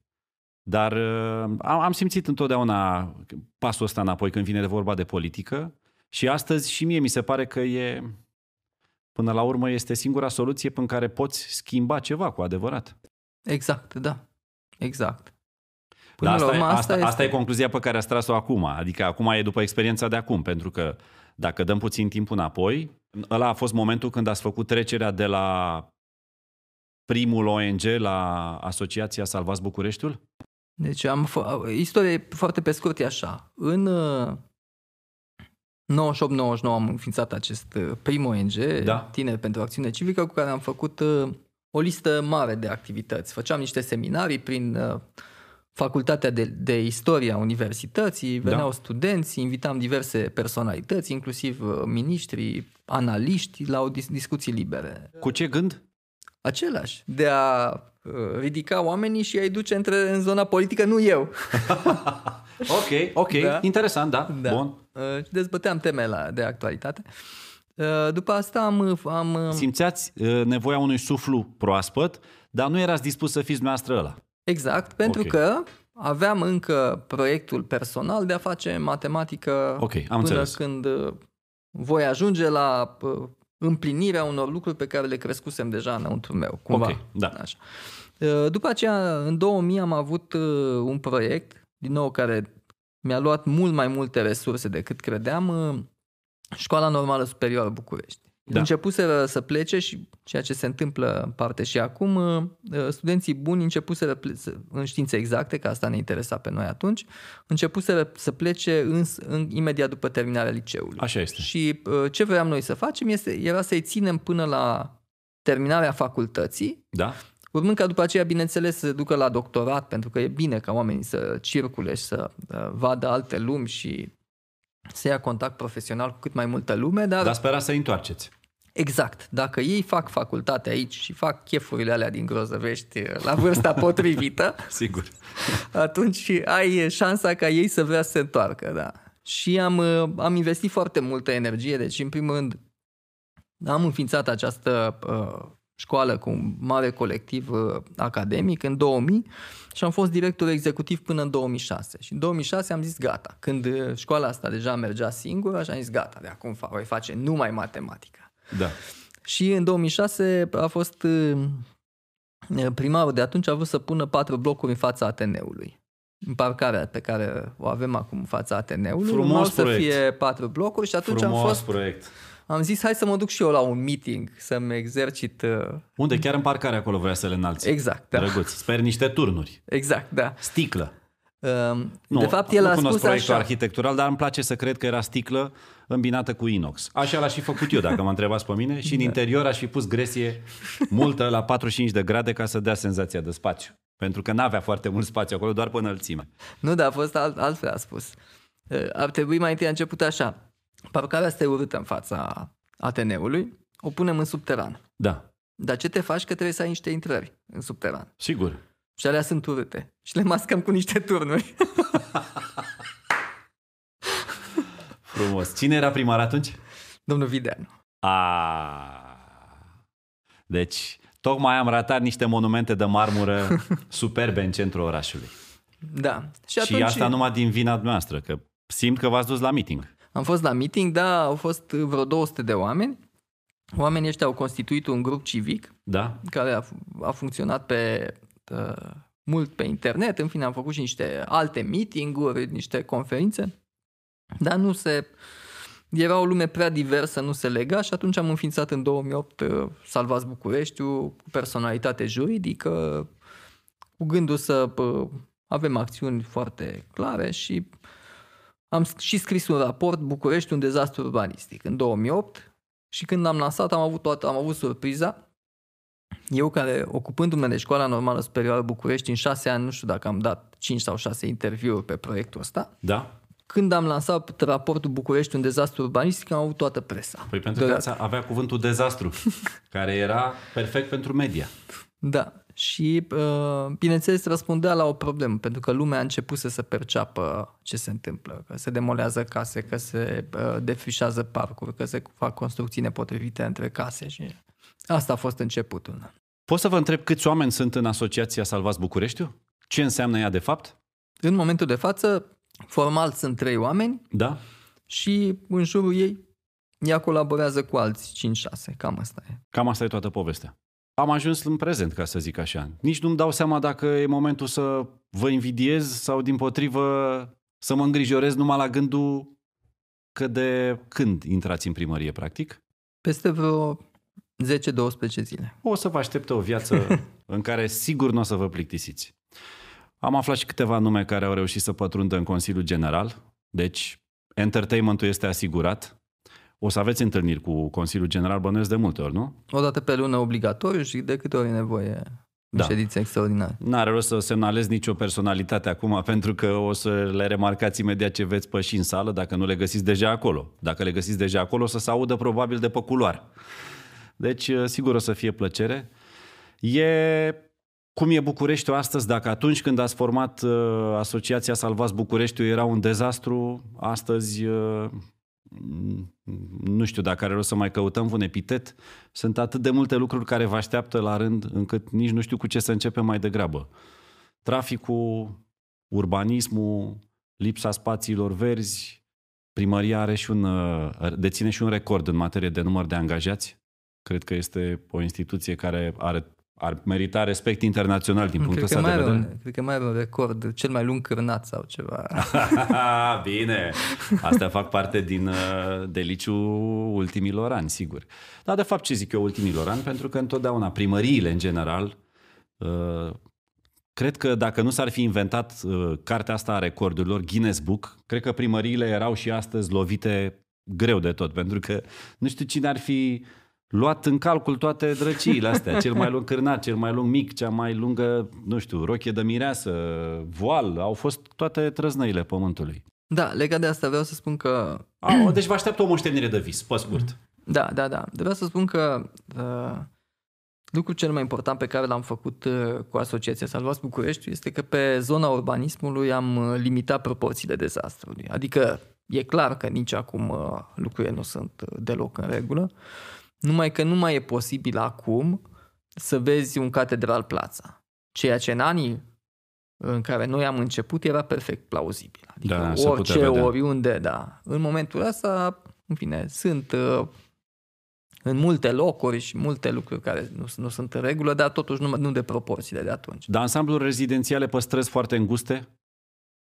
Dar uh, am, am simțit întotdeauna pasul ăsta înapoi când vine de vorba de politică și astăzi și mie mi se pare că e, până la urmă, este singura soluție prin care poți schimba ceva cu adevărat. Exact, da. Exact. Până Dar la asta, urmă, e, asta, asta, este... asta e concluzia pe care ați tras-o acum. Adică acum e după experiența de acum, pentru că dacă dăm puțin timp înapoi, ăla a fost momentul când ați făcut trecerea de la primul ONG la Asociația Salvați Bucureștiul? Deci am f- istorie foarte pe scurt e așa. În uh, 98-99 am înființat acest uh, prim ONG, Da. Tineri pentru Acțiune Civică, cu care am făcut uh, o listă mare de activități. Făceam niște seminarii prin uh, facultatea de, de istorie a universității, veneau Da. studenți, invitam diverse personalități, inclusiv uh, miniștri, analiști, la o dis- discuții libere. Cu ce gând? Același, de a uh, ridica oamenii și a-i duce între, în zona politică, nu eu. (laughs) Ok, ok, Da. interesant, da, Da. bun. Uh, și dezbăteam teme la, de actualitate. Uh, După asta am... am uh, Simțeați uh, nevoia unui suflu proaspăt, dar nu erați dispus să fiți dumneavoastră ăla. exact, pentru Ok. că aveam încă proiectul personal de a face matematică Ok, am până înțeles. când uh, voi ajunge la uh, împlinirea unor lucruri pe care le crescusem deja înăuntru meu, cumva. Ok, da. Așa. Uh, După aceea, în 2000 am avut uh, un proiect, din nou care mi-a luat mult mai multe resurse decât credeam uh, Școala Normală Superioară București. Da. Începuseră să plece și ceea ce se întâmplă în parte și acum, uh, studenții buni începuseră în științe exacte, că asta ne interesa pe noi atunci, începuseră să plece în, în, imediat după terminarea liceului. Așa este. Și uh, ce vreau noi să facem este, era să-i ținem până la terminarea facultății, da. urmând ca după aceea, bineînțeles, să se ducă la doctorat, pentru că e bine ca oamenii să circule și să uh, vadă alte lumi și să ia contact profesional cu cât mai multă lume. Dar, dar spera să întoarceți. Exact. Dacă ei fac facultate aici și fac chefurile alea din grozăvești la vârsta (laughs) potrivită, Sigur. atunci ai șansa ca ei să vrea să se întoarcă. Da. Și am, am investit foarte multă energie. Deci, în primul rând, am înființat această uh, școală cu un mare colectiv uh, academic în 2000 și am fost director executiv până în 2006. Și în 2006 am zis gata. Când uh, școala asta deja mergea singură, așa am zis gata, de acum voi face numai matematică. Da. Și în 2006 a fost uh, primarul de atunci a vrut să pună patru blocuri în fața Ateneului. În parcarea pe care o avem acum în fața Ateneului. Frumos proiect. să fie patru blocuri și atunci Frumos am fost... proiect. Am zis, hai să mă duc și eu la un meeting, să-mi exercit... Uh... Unde? Chiar în parcare acolo vrea să le înalți. Exact, da. Drăguț. Sper niște turnuri. Exact, da. Sticlă. Uh, nu, de fapt, el nu a cunosc spus proiectul așa. arhitectural, dar îmi place să cred că era sticlă îmbinată cu inox. Așa l-aș fi făcut eu, dacă mă întrebați pe mine, și în da. interior aș fi pus gresie multă la 45 de grade ca să dea senzația de spațiu. Pentru că n-avea foarte mult spațiu acolo, doar pe înălțime. Nu, dar a fost alt, altfel a spus. Uh, ar trebui mai întâi a început așa. Parcarea asta e urâtă în fața Ateneului, o punem în subteran. Da. Dar ce te faci că trebuie să ai niște intrări în subteran? Sigur. Și alea sunt urâte. Și le mascăm cu niște turnuri. (laughs) Frumos. Cine era primar atunci? Domnul Videanu. A. Deci, tocmai am ratat niște monumente de marmură (laughs) superbe în centrul orașului. Da. Și, atunci... și asta numai din vina noastră, că simt că v-ați dus la meeting. Am fost la meeting, da, au fost vreo 200 de oameni. Oamenii ăștia au constituit un grup civic da. care a, a funcționat pe uh, mult pe internet, în fine am făcut și niște alte meeting-uri, niște conferințe, dar nu se... Era o lume prea diversă, nu se lega și atunci am înființat în 2008 uh, Salvați Bucureștiul cu personalitate juridică, cu gândul să uh, avem acțiuni foarte clare și am și scris un raport București, un dezastru urbanistic în 2008 și când am lansat am avut, toată, am avut surpriza eu care, ocupându-mă de școala normală superioară București, în șase ani, nu știu dacă am dat cinci sau șase interviuri pe proiectul ăsta. Da. Când am lansat raportul București, un dezastru urbanistic, am avut toată presa. Păi pentru că avea cuvântul dezastru, (laughs) care era perfect pentru media. Da. Și, uh, bineînțeles, răspundea la o problemă, pentru că lumea a început să se perceapă ce se întâmplă, că se demolează case, că se uh, defrișează parcuri, că se fac construcții nepotrivite între case și asta a fost începutul. Pot să vă întreb câți oameni sunt în Asociația Salvați Bucureștiu? Ce înseamnă ea de fapt? În momentul de față, formal sunt trei oameni. Da. Și în jurul ei, ea colaborează cu alți 5-6, cam asta e. Cam asta e toată povestea. Am ajuns în prezent, ca să zic așa. Nici nu-mi dau seama dacă e momentul să vă invidiez sau, din potrivă, să mă îngrijorez numai la gândul că de când intrați în primărie, practic? Peste vreo 10-12 zile. O să vă aștepte o viață (laughs) în care sigur nu o să vă plictisiți. Am aflat și câteva nume care au reușit să pătrundă în Consiliul General, deci entertainmentul este asigurat. O să aveți întâlniri cu Consiliul General, bănuiesc de multe ori, nu? O dată pe lună obligatoriu și de câte ori e nevoie da. ședințe extraordinare. N-are rost să semnalez nicio personalitate acum, (laughs) pentru că o să le remarcați imediat ce veți păși în sală, dacă nu le găsiți deja acolo. Dacă le găsiți deja acolo, o să se audă probabil de pe culoar. Deci, uh, sigur o să fie plăcere. E cum e Bucureștiul astăzi, dacă atunci când ați format uh, Asociația Salvați Bucureștiul era un dezastru, astăzi uh, nu știu dacă are rost să mai căutăm un epitet. Sunt atât de multe lucruri care vă așteaptă la rând, încât nici nu știu cu ce să începem mai degrabă. Traficul, urbanismul, lipsa spațiilor verzi, primăria are și un, uh, deține și un record în materie de număr de angajați. Cred că este o instituție care are ar merita respect internațional din punctul cred, că ăsta mai de are vedere. un, cred că mai are un record, cel mai lung cârnat sau ceva. (laughs) Bine, astea fac parte din uh, deliciul ultimilor ani, sigur. Dar de fapt ce zic eu ultimilor ani? Pentru că întotdeauna primăriile în general, uh, cred că dacă nu s-ar fi inventat uh, cartea asta a recordurilor, Guinness Book, cred că primăriile erau și astăzi lovite greu de tot, pentru că nu știu cine ar fi luat în calcul toate drăciile astea, cel mai lung cârnat, cel mai lung mic, cea mai lungă, nu știu, rochie de mireasă, voal, au fost toate trăznăile pământului. Da, legat de asta vreau să spun că... A, deci vă așteaptă o moștenire de vis, pe scurt. Da, da, da. Vreau să spun că uh, lucrul cel mai important pe care l-am făcut uh, cu Asociația Salvați București este că pe zona urbanismului am uh, limitat proporțiile dezastrului. Adică e clar că nici acum uh, lucrurile nu sunt uh, deloc în regulă, numai că nu mai e posibil acum să vezi un catedral plața. Ceea ce în anii în care noi am început era perfect plauzibil. Adică Da, se putea orice, vedea. oriunde, da. În momentul ăsta, în fine, sunt uh, în multe locuri și multe lucruri care nu, nu sunt în regulă, dar totuși nu, nu de proporțiile de atunci. Dar ansambluri rezidențiale pe străzi foarte înguste,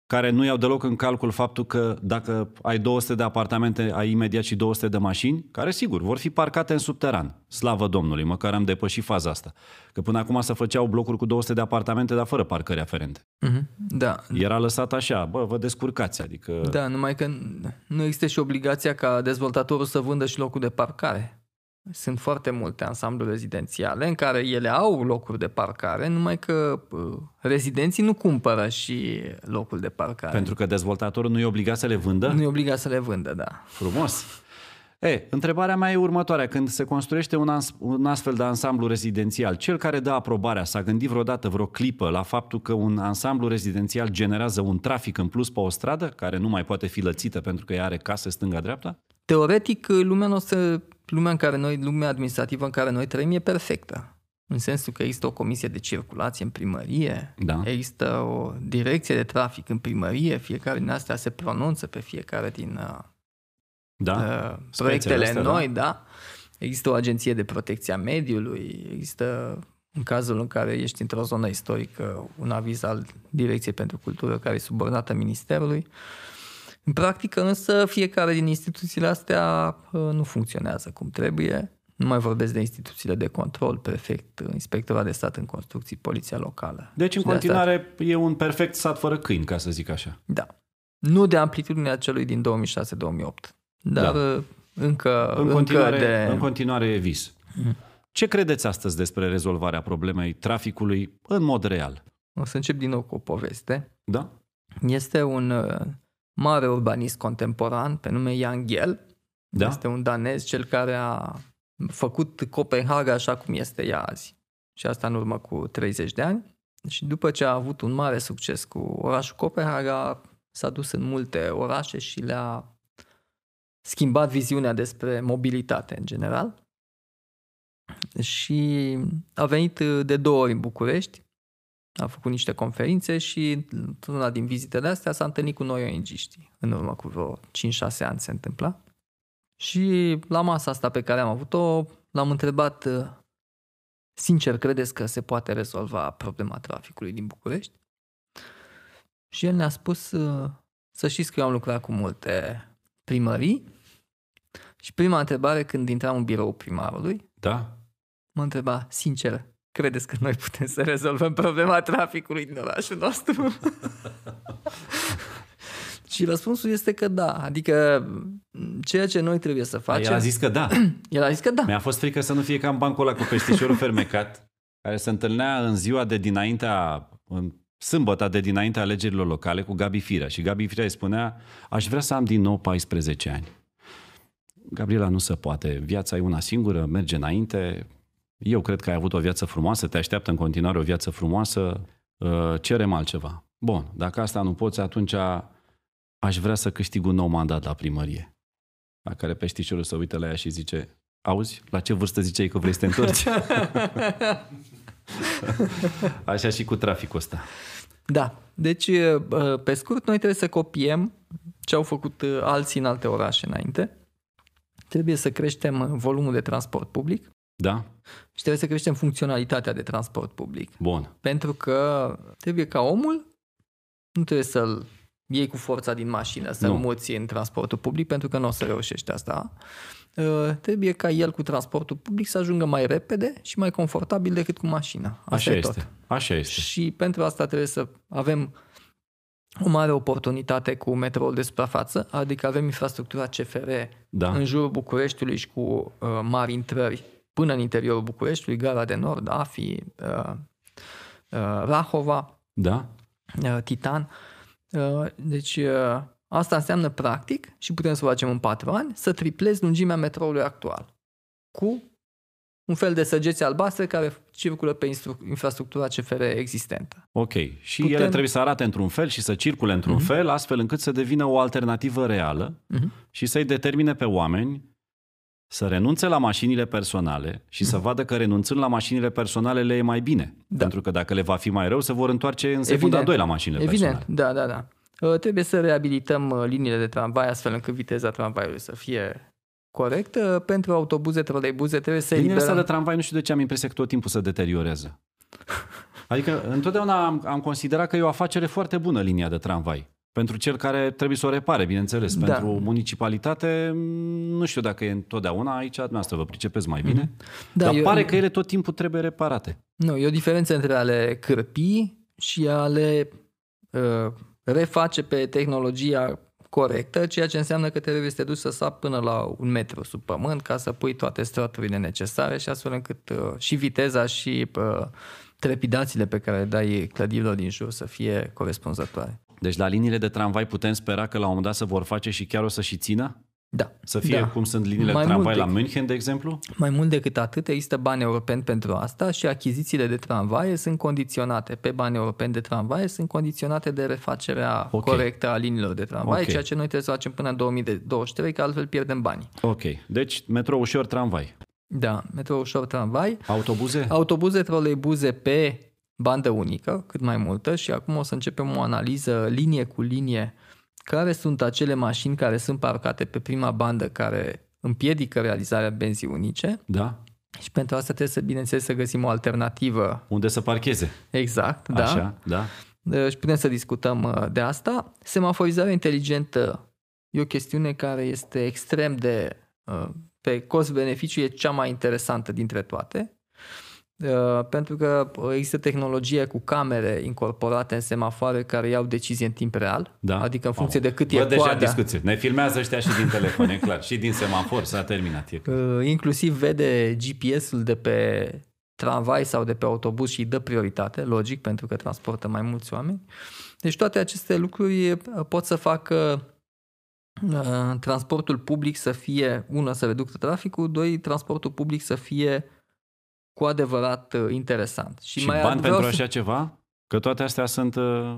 care nu iau deloc în calcul faptul că dacă ai 200 de apartamente, ai imediat și 200 de mașini, care sigur vor fi parcate în subteran. Slavă Domnului, măcar am depășit faza asta. Că până acum se făceau blocuri cu 200 de apartamente, dar fără parcări aferente. Mm-hmm. Da, Era lăsat așa, bă, vă descurcați, adică... da, numai că nu există și obligația ca dezvoltatorul să vândă și locul de parcare. Sunt foarte multe ansambluri rezidențiale în care ele au locuri de parcare, numai că uh, rezidenții nu cumpără și locul de parcare. Pentru că dezvoltatorul nu e obligat să le vândă? Nu e obligat să le vândă, da. Frumos. E, întrebarea mea e următoarea. Când se construiește un, ans- un astfel de ansamblu rezidențial, cel care dă aprobarea s-a gândit vreodată vreo clipă la faptul că un ansamblu rezidențial generează un trafic în plus pe o stradă, care nu mai poate fi lățită pentru că ea are case stânga-dreapta? Teoretic, lumea noastră, lumea în care noi, lumea administrativă în care noi trăim e perfectă. În sensul că există o comisie de circulație în primărie, Da. există o direcție de trafic în primărie, fiecare din astea se pronunță pe fiecare din uh, Da? uh, proiectele astea, noi, da? da. Există o agenție de protecție a mediului, există în cazul în care ești într-o zonă istorică un aviz al Direcției pentru Cultură care e subordonată Ministerului. În practică însă fiecare din instituțiile astea uh, nu funcționează cum trebuie. Nu mai vorbesc de instituțiile de control, prefect, inspectorat de stat în construcții, poliția locală. Deci, în Și de asta- continuare, e un perfect sat fără câini, ca să zic așa. Da. Nu de amplitudinea celui din 2006-2008, dar Da. încă, În încă continuare, de... în continuare e vis. Ce credeți astăzi despre rezolvarea problemei traficului în mod real? O să încep din nou cu o poveste. Da? Este un uh, mare urbanist contemporan pe nume Jan Gell. Da? Este un danez, cel care a făcut Copenhaga așa cum este ea azi. Și asta în urmă cu 30 de ani. Și după ce a avut un mare succes cu orașul Copenhaga, s-a dus în multe orașe și le-a schimbat viziunea despre mobilitate în general. Și a venit uh, de două ori în București, a făcut niște conferințe și într-una din vizitele astea s-a întâlnit cu noi ong În urmă cu vreo 5-6 ani se întâmpla. Și la masa asta pe care am avut-o, l-am întrebat uh, sincer, credeți că se poate rezolva problema traficului din București? Și el ne-a spus uh, să știți că eu am lucrat cu multe primării și prima întrebare când intram în birou primarului, Da? mă întreba, sincer, credeți că noi putem să rezolvăm problema traficului din orașul nostru? (laughs) și răspunsul este că da. Adică ceea ce noi trebuie să facem... El a zis că da. (clears throat) El a zis că da. Mi-a fost frică să nu fie ca în bancul ăla cu peștișorul fermecat, care se întâlnea în ziua de dinaintea, în sâmbătă de dinaintea alegerilor locale cu Gabi Firea. Și Gabi Firea îi spunea, aș vrea să am din nou 14 ani. Gabriela, nu se poate. Viața e una singură, merge înainte. Eu cred că ai avut o viață frumoasă, te așteaptă în continuare o viață frumoasă, uh, cerem altceva. Bun, dacă asta nu poți, atunci aș vrea să câștig un nou mandat la primărie. La care peștișorul se uită la ea și zice, auzi, la ce vârstă ziceai că vrei să te întorci? (laughs) Așa și cu traficul ăsta. Da. Deci, pe scurt, noi trebuie să copiem ce au făcut alții în alte orașe înainte. Trebuie să creștem volumul de transport public. Da? Și trebuie să creștem funcționalitatea de transport public. Bun. Pentru că trebuie ca omul, nu trebuie să-l iei cu forța din mașină, să-l Nu. muți în transportul public, pentru că nu o să reușești asta. Uh, Trebuie ca el cu transportul public să ajungă mai repede și mai confortabil decât cu mașina. Asta Așa e este. tot. Așa este. Și pentru asta trebuie să avem o mare oportunitate cu metroul de suprafață, adică avem infrastructura CFR Da. în jurul Bucureștiului și cu uh, mari intrări până în interiorul Bucureștiului, Gara de Nord, Afi, uh, uh, Rahova, Da? uh, Titan. Uh, deci uh, asta înseamnă practic, și putem să o facem în patru ani, să triplezi lungimea metroului actual cu un fel de săgeți albastre care circulă pe instru- infrastructura CFR existentă. Ok. Și Putem- ele trebuie să arate într-un fel și să circule într-un fel, astfel încât să devină o alternativă reală Mhm. și să-i determine pe oameni să renunțe la mașinile personale și să vadă că renunțând la mașinile personale le e mai bine. Da. Pentru că dacă le va fi mai rău, se vor întoarce în secunda Evident. 2 la mașinile Evident, personale. da, da, da. Uh, Trebuie să reabilităm uh, liniile de tramvai astfel încât viteza tramvaiului să fie corectă. Pentru autobuze, troleibuze trebuie să Liniile astea de eliberăm. tramvai nu știu de ce am impresia că tot timpul se deteriorează. (laughs) Adică întotdeauna am, am considerat că e o afacere foarte bună linia de tramvai. Pentru cel care trebuie să o repare, bineînțeles. Da. Pentru municipalitate, m, nu știu dacă e întotdeauna aici, dumneavoastră vă pricepeți mai bine. Da, dar eu- pare că ele tot timpul trebuie reparate. Nu, e o diferență între a le cârpi și a le uh, reface pe tehnologia corectă, ceea ce înseamnă că trebuie să te duci să sapi până la un metru sub pământ ca să pui toate straturile necesare și astfel încât uh, și viteza și uh, trepidațiile pe care le dai clădirilor din jur să fie corespunzătoare. Deci la liniile de tramvai putem spera că la un moment dat se vor face și chiar o să și țină? Da. Să fie da. cum sunt liniile Mai de tramvai mult la decât- München, de exemplu? Mai mult decât atât, există bani europeni pentru asta și achizițiile de tramvaie sunt condiționate pe bani europeni de tramvaie, sunt condiționate de refacerea Ok. corectă a liniilor de tramvaie, Ok. ceea ce noi trebuie să facem până în 2023, că altfel pierdem bani. Ok. Deci metrou ușor, tramvai. Da, metrou ușor tramvai, Autobuze? autobuze, troleibuze pe bandă unică, cât mai multă și acum o să începem o analiză linie cu linie care sunt acele mașini care sunt parcate pe prima bandă care împiedică realizarea benzii unice Da? și pentru asta trebuie să, bineînțeles, să găsim o alternativă Unde să parcheze? Exact, da. Așa, da? Uh, Și putem să discutăm uh, de asta. Semaforizarea inteligentă e o chestiune care este extrem de, uh, pe cost-beneficiu, e cea mai interesantă dintre toate. Uh, Pentru că există tehnologie cu camere incorporate în semafoare care iau decizie în timp real, Da. adică în funcție Mamă. de cât Văd e deja coada. discuție. Ne filmează ăștia și din telefon, e clar. Și din semafor s-a terminat. E clar. Uh, Inclusiv vede GPS-ul de pe tramvai sau de pe autobuz și îi dă prioritate, logic, pentru că transportă mai mulți oameni. Deci toate aceste lucruri uh, pot să facă uh, transportul public să fie, una, să reducă traficul, doi, transportul public să fie cu adevărat uh, interesant. Și, mai bani vreau pentru să- așa ceva? Că toate astea sunt... uh,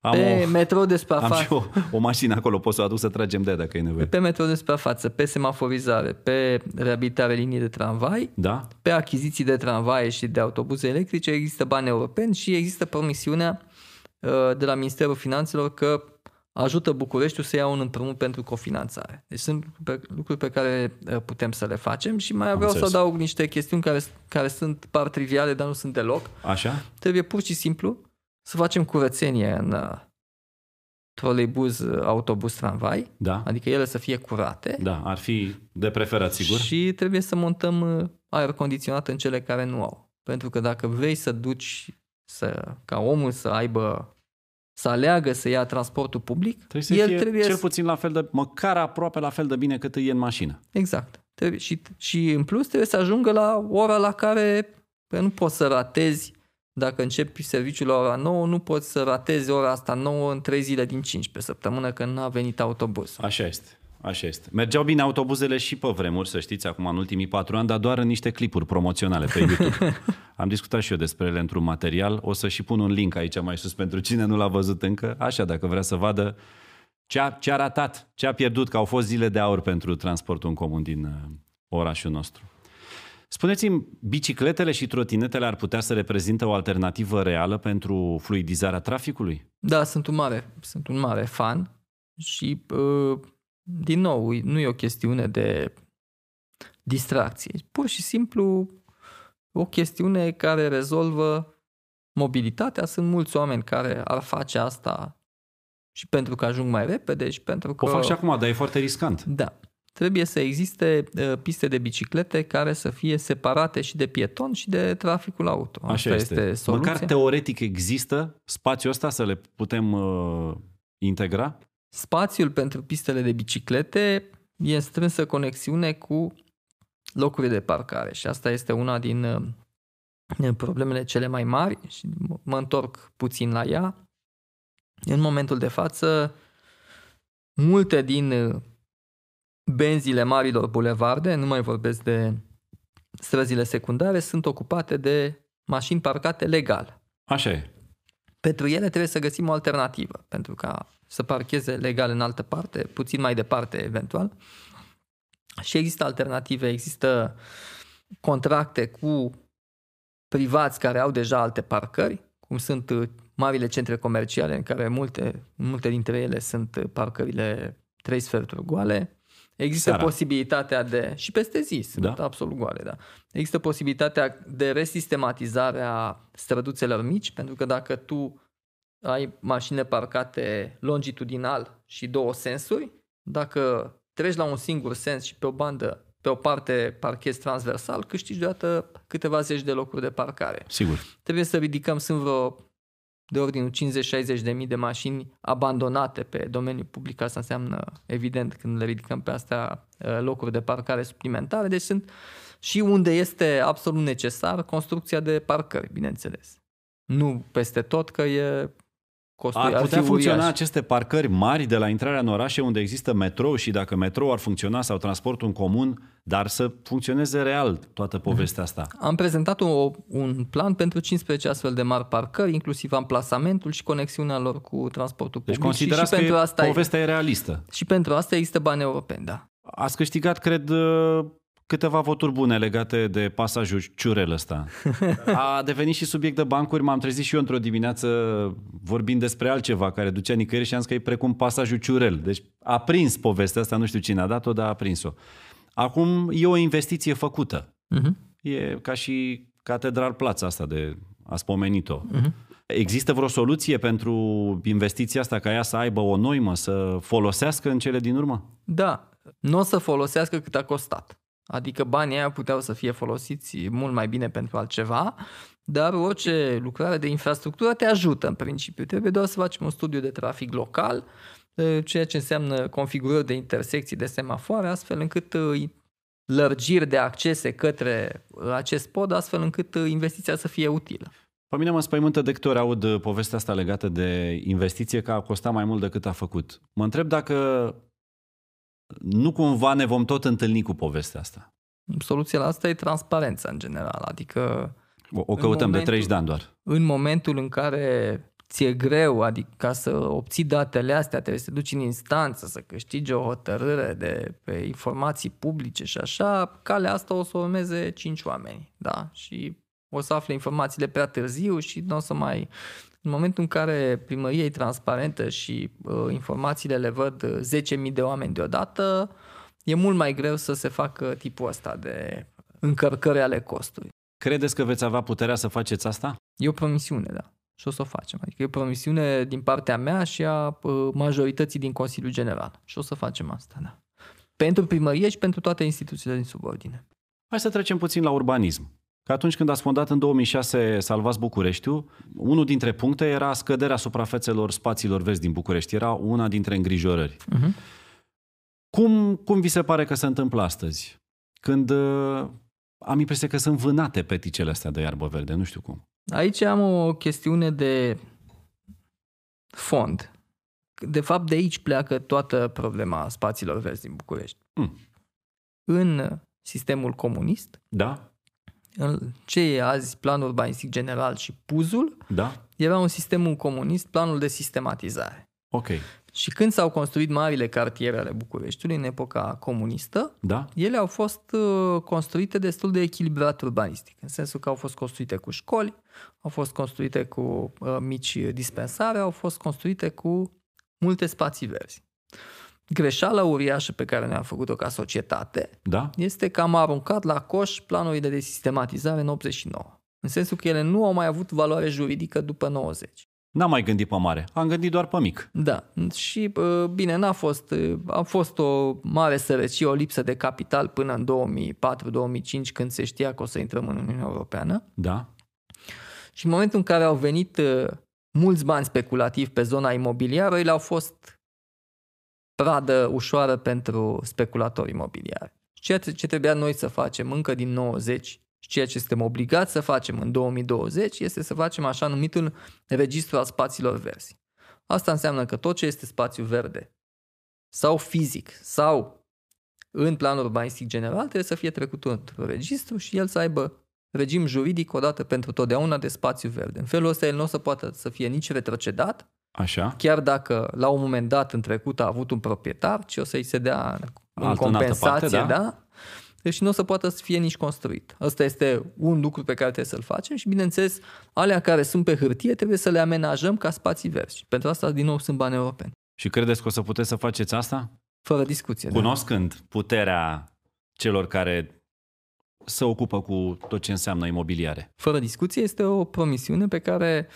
Am, pe o, metrou de am suprafață. și o, o mașină acolo, pot să o aduc să tragem de ea dacă e nevoie. Pe metrou de suprafață, pe semaforizare, pe reabilitare linii de tramvai, Da? pe achiziții de tramvaie și de autobuze electrice există bani europeni și există promisiunea uh, de la Ministerul Finanțelor că ajută Bucureștiul să ia un împrumut pentru cofinanțare. Deci sunt pe- lucruri pe care uh, putem să le facem și mai vreau să înțeles. adaug niște chestiuni care, care sunt par triviale, dar nu sunt deloc. Așa? Trebuie pur și simplu să facem curățenie în uh, troleibuz, uh, autobuz, tramvai, Da? adică ele să fie curate Da, ar fi de preferat, sigur. și trebuie să montăm uh, aer condiționat în cele care nu au. Pentru că dacă vrei să duci să, ca omul să aibă să aleagă să ia transportul public, Trebuie să el fie trebuie cel să, puțin la fel de, măcar aproape la fel de bine cât e în mașină. Exact. Trebuie, și, și în plus trebuie să ajungă la ora la care că nu poți să ratezi dacă începi serviciul la ora 9, nu poți să ratezi ora asta 9 în 3 zile din 5 pe săptămână că n-a venit autobuz. Așa este. Așa este. Mergeau bine autobuzele și pe vremuri, să știți, acum în ultimii patru ani, dar doar în niște clipuri promoționale pe YouTube. (laughs) Am discutat și eu despre ele într-un material. O să și pun un link aici mai sus pentru cine nu l-a văzut încă. Așa, dacă vrea să vadă ce a, ce a ratat, ce a pierdut, că au fost zile de aur pentru transportul în comun din uh, orașul nostru. Spuneți-mi, bicicletele și trotinetele ar putea să reprezintă o alternativă reală pentru fluidizarea traficului? Da, sunt un mare, sunt un mare fan și uh, din nou, nu e o chestiune de distracție. Pur și simplu o chestiune care rezolvă mobilitatea. Sunt mulți oameni care ar face asta și pentru că ajung mai repede și pentru că... O fac și acum, dar e foarte riscant. Da. Trebuie să existe uh, piste de biciclete care să fie separate și de pieton și de traficul auto. Așa Asta este. este soluția. Măcar teoretic există spațiul ăsta să le putem uh, integra? Spațiul pentru pistele de biciclete e în strânsă conexiune cu locuri de parcare și asta este una din uh, problemele cele mai mari și mă întorc puțin la ea. În momentul de față, multe din uh, benzile marilor bulevarde, nu mai vorbesc de străzile secundare, sunt ocupate de mașini parcate legal. Așa e. Pentru ele trebuie să găsim o alternativă, pentru ca să parcheze legal în altă parte, puțin mai departe eventual. Și există alternative, există contracte cu privați care au deja alte parcări, cum sunt uh, marile centre comerciale, în care multe, multe dintre ele sunt uh, parcările trei sferturi goale. Există Seara. posibilitatea de, și peste zi, sunt Da. da? absolut goale, da. Există posibilitatea de resistematizare a străduțelor mici, pentru că dacă tu ai mașini parcate longitudinal și două sensuri, dacă treci la un singur sens și pe o bandă, pe o parte parchezi transversal, câștigi deodată câteva zeci de locuri de parcare. Sigur. Trebuie să ridicăm, sunt vreo de ordinul 50-60 de mii de mașini abandonate pe domeniul public, asta înseamnă evident când le ridicăm pe astea uh, locuri de parcare suplimentare, deci sunt și unde este absolut necesar construcția de parcări, bineînțeles. Nu peste tot, că e costul Ar ar putea fi funcționa uriaș. aceste parcări mari de la intrarea în orașe unde există metrou și dacă metrou ar funcționa sau transportul în comun, dar să funcționeze real toată povestea asta. Am prezentat o, un plan pentru 15 astfel de mari parcări, inclusiv amplasamentul și conexiunea lor cu transportul Deci public. și, și considerați că pentru e- asta povestea e realistă. și pentru asta există bani europeni, da. Ați câștigat, cred, uh, câteva voturi bune legate de pasajul ciurel ăsta. (laughs) A devenit și subiect de bancuri. M-am trezit și eu într-o dimineață vorbind despre altceva care ducea nicăieri și am zis că e precum pasajul ciurel. Deci a prins povestea asta, nu știu cine a dat-o, dar a prins-o. Acum e o investiție făcută. Uh-huh. E ca și Catedral Plața asta de a spomenit-o. Uh-huh. Există vreo soluție pentru investiția asta ca ea să aibă o noimă, să folosească în cele din urmă? Da, nu o să folosească cât a costat. Adică banii aia puteau să fie folosiți mult mai bine pentru altceva, dar orice lucrare de infrastructură te ajută în principiu. Trebuie doar să facem un studiu de trafic local, eh, ceea ce înseamnă configurări de intersecții de semafoare, astfel încât eh, lărgiri de accese către eh, acest pod, astfel încât eh, investiția să fie utilă. Pe mine mă spăimântă de câte ori aud uh, povestea asta legată de investiție că a costat mai mult decât a făcut. Mă întreb dacă nu cumva ne vom tot întâlni cu povestea asta. Soluția la asta e transparența în general, adică O, o căutăm de momentul- 30 de ani doar. în momentul în care ți-e greu, adică ca să obții datele astea, trebuie să te duci în instanță, să câștigi o hotărâre de pe informații publice și așa, calea asta o să o urmeze cinci oameni, da, și o să afle informațiile prea târziu și nu o să mai... În momentul în care primăria e transparentă și uh, informațiile le văd uh, 10.000 de oameni deodată, e mult mai greu să se facă tipul ăsta de încărcări ale costului. Credeți că veți avea puterea să faceți asta? E o promisiune, da. Și o să o facem. Adică e o promisiune din partea mea și a uh, majorității din Consiliul General. Și o să facem asta, da. Pentru primărie și pentru toate instituțiile din subordine. Hai să trecem puțin la urbanism. Că atunci când ați fondat în 2006 Salvați Bucureștiul, unul dintre puncte era scăderea suprafețelor spațiilor verzi din București. Era una dintre îngrijorări. Uh-huh. Cum, cum vi se pare că se întâmplă astăzi? Când uh, am impresia că sunt vânate peticele astea de iarbă verde, nu știu cum. Aici am o chestiune de fond. De fapt, de aici pleacă toată problema spațiilor verzi din București. Mm. În sistemul comunist, Da? În ce e azi planul urbanistic general și puzul, Da? era un sistem comunist, planul de sistematizare. Ok. Și când s-au construit marile cartiere ale Bucureștiului în epoca comunistă, Da? ele au fost uh, construite destul de echilibrat urbanistic, în sensul că au fost construite cu școli, au fost construite cu uh, mici dispensare, au fost construite cu multe spații verzi. Greșeala uriașă pe care ne-am făcut-o ca societate Da? este că am aruncat la coș planurile de sistematizare în 89. În sensul că ele nu au mai avut valoare juridică după 90. N-am mai gândit pe mare. Am gândit doar pe mic. Da, și uh, bine, n-a fost, uh, a fost o mare sărăcie, o lipsă de capital până în 2004-2005 când se știa că o să intrăm în Uniunea Europeană. Da? Și în momentul în care au venit uh, mulți bani speculativi pe zona imobiliară, ele au fost pradă ușoară pentru speculatori imobiliari. Ceea ce trebuia noi să facem încă din 90 și ceea ce suntem obligați să facem în 2020 este să facem așa numitul registru al spațiilor verzi. Asta înseamnă că tot ce este spațiu verde sau fizic sau în plan urbanistic general trebuie să fie trecut într-un registru și el să aibă regim juridic odată pentru totdeauna de spațiu verde. În felul ăsta el nu o să poată să fie nici retrocedat, Așa? chiar dacă la un moment dat în trecut a avut un proprietar, ci o să-i se dea în Altă- în altă compensație, parte, da. da? Deci nu o să poată să fie nici construit. Asta este un lucru pe care trebuie să-l facem și, bineînțeles, alea care sunt pe hârtie trebuie să le amenajăm ca spații verzi. Și pentru asta, din nou, sunt bani europeni. Și credeți că o să puteți să faceți asta? Fără discuție. da. Cunoscând puterea celor care se ocupă cu tot ce înseamnă imobiliare. Fără discuție este o promisiune pe care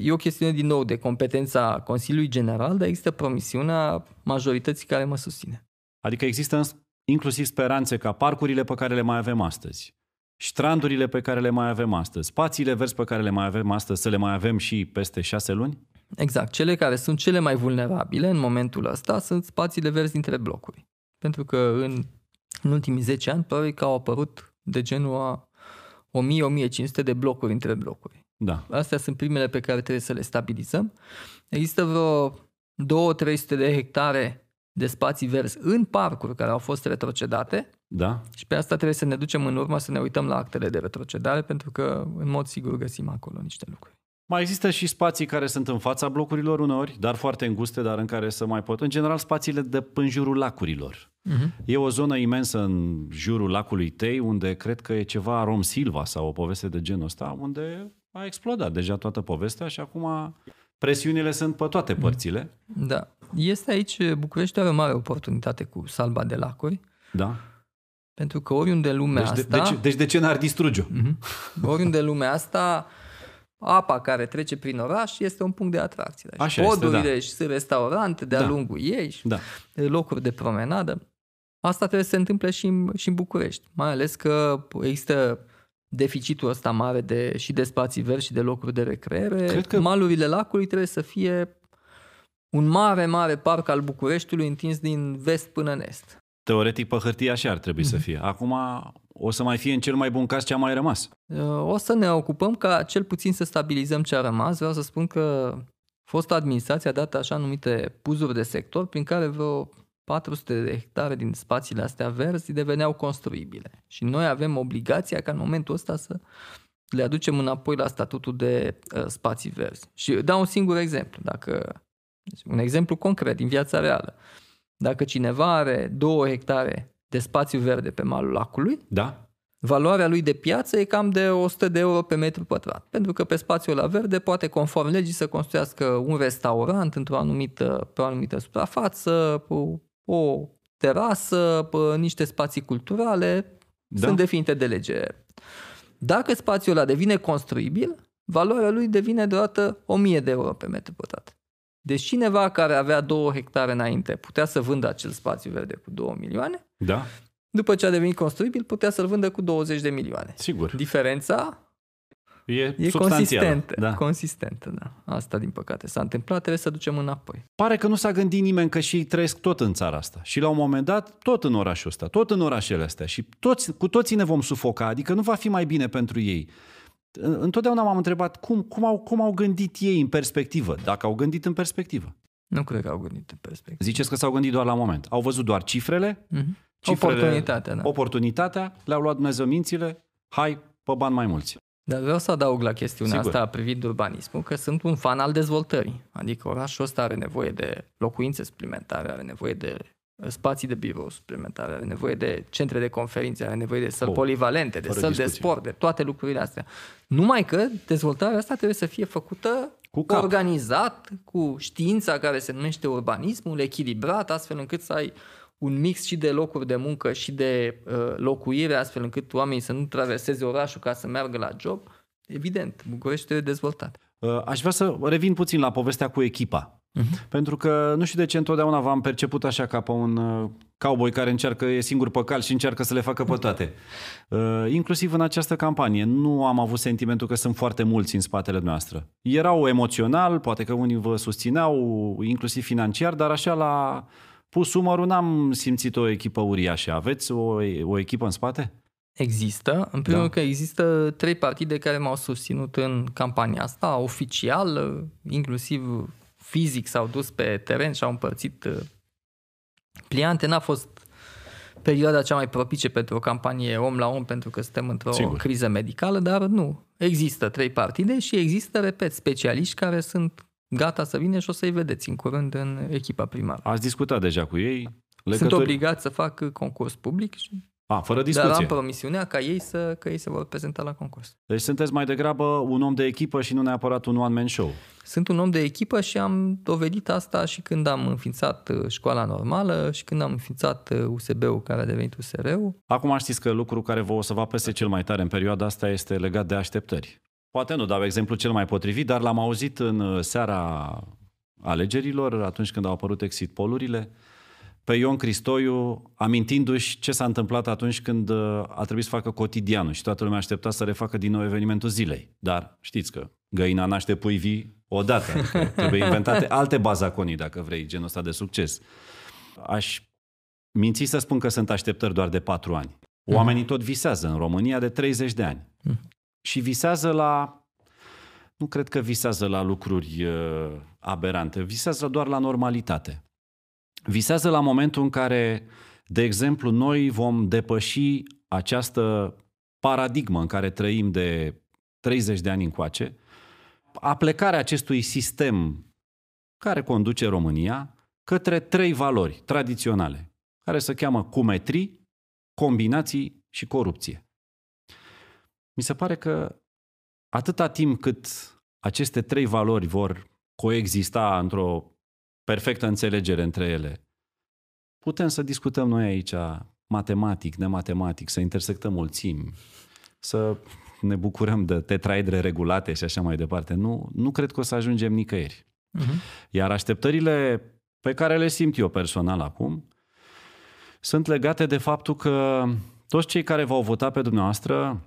e o chestiune din nou de competența Consiliului General, dar există promisiunea majorității care mă susține. Adică există îns- inclusiv speranțe ca parcurile pe care le mai avem astăzi, strandurile pe care le mai avem astăzi, spațiile verzi pe care le mai avem astăzi, să le mai avem și peste șase luni? Exact. Cele care sunt cele mai vulnerabile în momentul ăsta sunt spațiile verzi dintre blocuri. Pentru că în, în ultimii 10 ani probabil că au apărut de genul a 1000-1500 de blocuri între blocuri. Da. Astea sunt primele pe care trebuie să le stabilizăm. Există vreo 2-300 de hectare de spații verzi în parcuri care au fost retrocedate Da? și pe asta trebuie să ne ducem în urmă să ne uităm la actele de retrocedare pentru că în mod sigur găsim acolo niște lucruri. Mai există și spații care sunt în fața blocurilor uneori, dar foarte înguste, dar în care să mai pot. În general, spațiile de în jurul lacurilor. Uh-huh. E o zonă imensă în jurul lacului Tei, unde cred că e ceva Rom Silva sau o poveste de genul ăsta, unde a explodat deja toată povestea și acum presiunile sunt pe toate părțile. Da. Este aici, București are o mare oportunitate cu salba de lacuri, Da? pentru că oriunde în lumea Deci de, asta... deci, deci de ce n-ar distruge-o? Mhm. Oriunde în lumea asta, apa care trece prin oraș este un punct de atracție. Deci Așa este, podurile da. și sunt restaurante de-a Da. lungul ei și Da. locuri de promenadă. Asta trebuie să se întâmple și în, și în București, mai ales că există deficitul ăsta mare de, și de spații verzi și de locuri de recreere. Cred că- Malurile lacului trebuie să fie un mare, mare parc al Bucureștiului întins din vest până în est. Teoretic, pe hârtie așa ar trebui să fie. Acum o să mai fie în cel mai bun caz ce a mai rămas. O să ne ocupăm ca cel puțin să stabilizăm ce a rămas. Vreau să spun că fosta administrație a dat așa numite puzuri de sector prin care vreo 400 de hectare din spațiile astea verzi deveneau construibile. Și noi avem obligația ca în momentul ăsta să le aducem înapoi la statutul de uh, spații verzi. Și dau un singur exemplu. Dacă, un exemplu concret din viața reală. Dacă cineva are două hectare de spațiu verde pe malul lacului, Da? valoarea lui de piață e cam de 100 de euro pe metru pătrat. Pentru că pe spațiul la verde poate, conform legii, să construiască un restaurant într-o anumită, pe o anumită suprafață, o, o terasă, pe niște spații culturale, Da. da. sunt definite de lege. Dacă spațiul ăla devine construibil, valoarea lui devine deodată 1000 de euro pe metru pătrat. Deci cineva care avea 2 hectare înainte putea să vândă acel spațiu verde cu 2 milioane, Da? după ce a devenit construibil, putea să-l vândă cu 20 de milioane. Sigur. Diferența E, e substanțială. consistentă. Da. Consistentă, da. Asta, din păcate, s-a întâmplat, trebuie să ducem înapoi. Pare că nu s-a gândit nimeni că și ei trăiesc tot în țara asta. Și la un moment dat, tot în orașul ăsta, tot în orașele astea. Și toți, cu toții ne vom sufoca, adică nu va fi mai bine pentru ei. Întotdeauna m-am întrebat cum, cum, au, cum au gândit ei în perspectivă, dacă au gândit în perspectivă. Nu cred că au gândit în perspectivă. Ziceți că s-au gândit doar la moment. Au văzut doar cifrele, Mm-hmm. cifrele Oportunitatea, da. oportunitatea, le-au luat Dumnezeu mințile, hai, pe bani mai mulți. Dar vreau să adaug la chestiunea Sigur. asta privind urbanismul, că sunt un fan al dezvoltării. Adică orașul ăsta are nevoie de locuințe suplimentare, are nevoie de spații de birou suplimentare, are nevoie de centre de conferințe, are nevoie de săli Oh, polivalente, de fără săli de discuție. sport, de toate lucrurile astea. Numai că dezvoltarea asta trebuie să fie făcută Cu cap. organizat, cu știința care se numește urbanismul, echilibrat, astfel încât să ai un mix și de locuri de muncă și de uh, locuire, astfel încât oamenii să nu traverseze orașul ca să meargă la job. Evident, București trebuie dezvoltat. Uh, Aș vrea să revin puțin la povestea cu echipa. Uh-huh. Pentru că nu știu de ce întotdeauna v-am perceput așa ca pe un uh, cowboy care încearcă, e singur pe cal și încearcă să le facă pe toate. Uh, inclusiv în această campanie nu am avut sentimentul că sunt foarte mulți în spatele noastră. Erau emoțional, poate că unii vă susțineau, inclusiv financiar, dar așa la pus umărul n-am simțit o echipă uriașă. Aveți o, o echipă în spate? Există. În primul Da. rând că există trei partide care m-au susținut în campania asta, oficial, inclusiv fizic s-au dus pe teren și au împărțit uh, pliante. N-a fost perioada cea mai propice pentru o campanie om la om pentru că suntem într-o Sigur. criză medicală, dar nu. Există trei partide și există, repet, specialiști care sunt gata să vină și o să-i vedeți în curând în echipa primară. Ați discutat deja cu ei? Sunt obligați să fac concurs public și A, fără dar discuție. am promisiunea ca ei să, că ei se vor prezenta la concurs. Deci sunteți mai degrabă un om de echipă și nu neapărat un one-man show. Sunt un om de echipă și am dovedit asta și când am înființat uh, școala normală și când am înființat uh, USB-ul care a devenit USR-ul. Acum știți că lucrul care vă o să vă apese cel mai tare în perioada asta este legat de așteptări. Poate nu dau exemplu cel mai potrivit, dar l-am auzit în uh, seara alegerilor, atunci când au apărut exit polurile, pe Ion Cristoiu, amintindu-și ce s-a întâmplat atunci când uh, a trebuit să facă cotidianul și toată lumea aștepta să refacă din nou evenimentul zilei. Dar știți că găina naște pui vii odată, adică (laughs) trebuie inventate alte bazaconii, dacă vrei, genul ăsta de succes. Aș minți să spun că sunt așteptări doar de patru ani. Oamenii tot visează în România de 30 de ani. Și visează la... Nu cred că visează la lucruri uh, aberante, visează doar la normalitate. Visează la momentul în care, de exemplu, noi vom depăși această paradigmă în care trăim de 30 de ani încoace, aplecarea acestui sistem care conduce România către trei valori tradiționale, care se cheamă cumetrii, combinații și corupție. Mi se pare că atâta timp cât aceste trei valori vor coexista într-o perfectă înțelegere între ele, putem să discutăm noi aici matematic, nematematic, să intersectăm mulțimi, să ne bucurăm de tetraedre regulate și așa mai departe. Nu, nu cred că o să ajungem nicăieri. Uh-huh. Iar așteptările pe care le simt eu personal acum sunt legate de faptul că toți cei care v-au votat pe dumneavoastră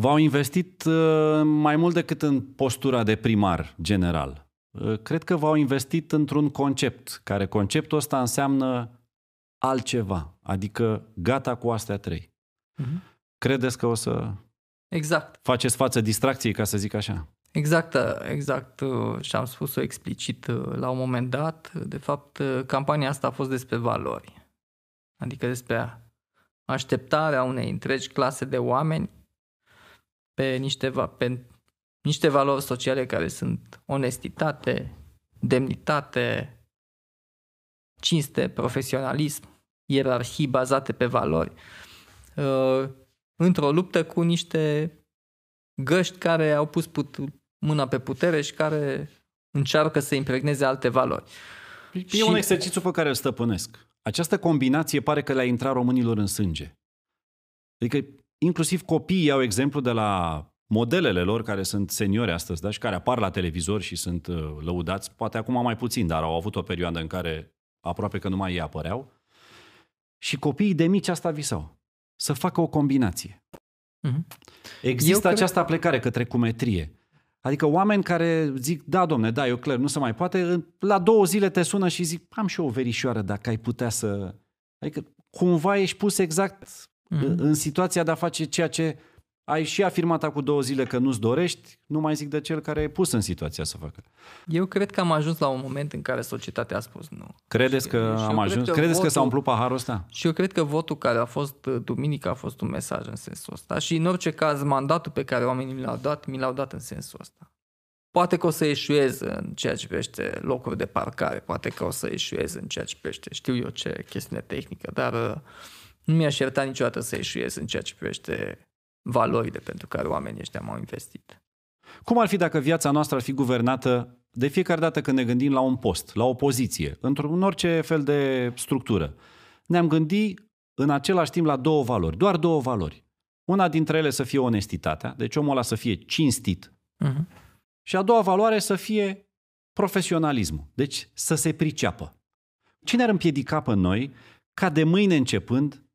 v-au investit uh, mai mult decât în postura de primar general. Uh, Cred că v-au investit într-un concept, care conceptul ăsta înseamnă altceva, adică gata cu astea trei. Uh-huh. Credeți că o să Exact. faceți față distracției, ca să zic așa? Exact, exact uh, și am spus-o explicit uh, la un moment dat. De fapt, uh, campania asta a fost despre valori. Adică despre așteptarea unei întregi clase de oameni pe niște, va- pe niște valori sociale care sunt onestitate, demnitate, cinste, profesionalism, ierarhii bazate pe valori, uh, într-o luptă cu niște găști care au pus put- mâna pe putere și care încearcă să impregneze alte valori. E Și- un exercițiu pe care îl stăpânesc. Această combinație pare că le-a intrat românilor în sânge. Adică inclusiv copiii au exemplu de la modelele lor care sunt seniori astăzi, da? și care apar la televizor și sunt uh, lăudați, poate acum mai puțin, dar au avut o perioadă în care aproape că numai ei apăreau. Și copiii de mici asta visau. Să facă o combinație. Mhm. Există Eu cred- această aplecare către cumetrie. Adică oameni care zic, da, domne, da, eu clar, nu se mai poate, în- la două zile te sună și zic, am și eu o verișoară dacă ai putea să... Adică cumva ești pus exact Mhm. Mm-hmm. în situația de a face ceea ce ai și afirmat acum două zile că nu-ți dorești, nu mai zic de cel care e pus în situația să facă. Eu cred că am ajuns la un moment în care societatea a spus nu. Credeți Și- că și eu am cred ajuns? că Credeți că s-a votul- umplut paharul ăsta? Și eu cred că votul care a fost uh, duminică a fost un mesaj în sensul ăsta și în orice caz mandatul pe care oamenii mi l-au dat, mi l-au dat în sensul ăsta. Poate că o să eșuez în ceea ce privește locuri de parcare, poate că o să eșuez în ceea ce privește, știu eu ce chestiune tehnică, dar uh, nu mi-aș ierta niciodată să eșuez în ceea ce privește valorile pentru care oamenii ăștia m-au investit. Cum ar fi dacă viața noastră ar fi guvernată de fiecare dată când ne gândim la un post, la o poziție, într-un orice fel de structură? Ne-am gândit în același timp la două valori, doar două valori. Una dintre ele să fie onestitatea, deci omul ăla să fie cinstit. Uh-huh. Și a doua valoare să fie profesionalismul, deci să se priceapă. Cine ar împiedica pe noi ca de mâine începând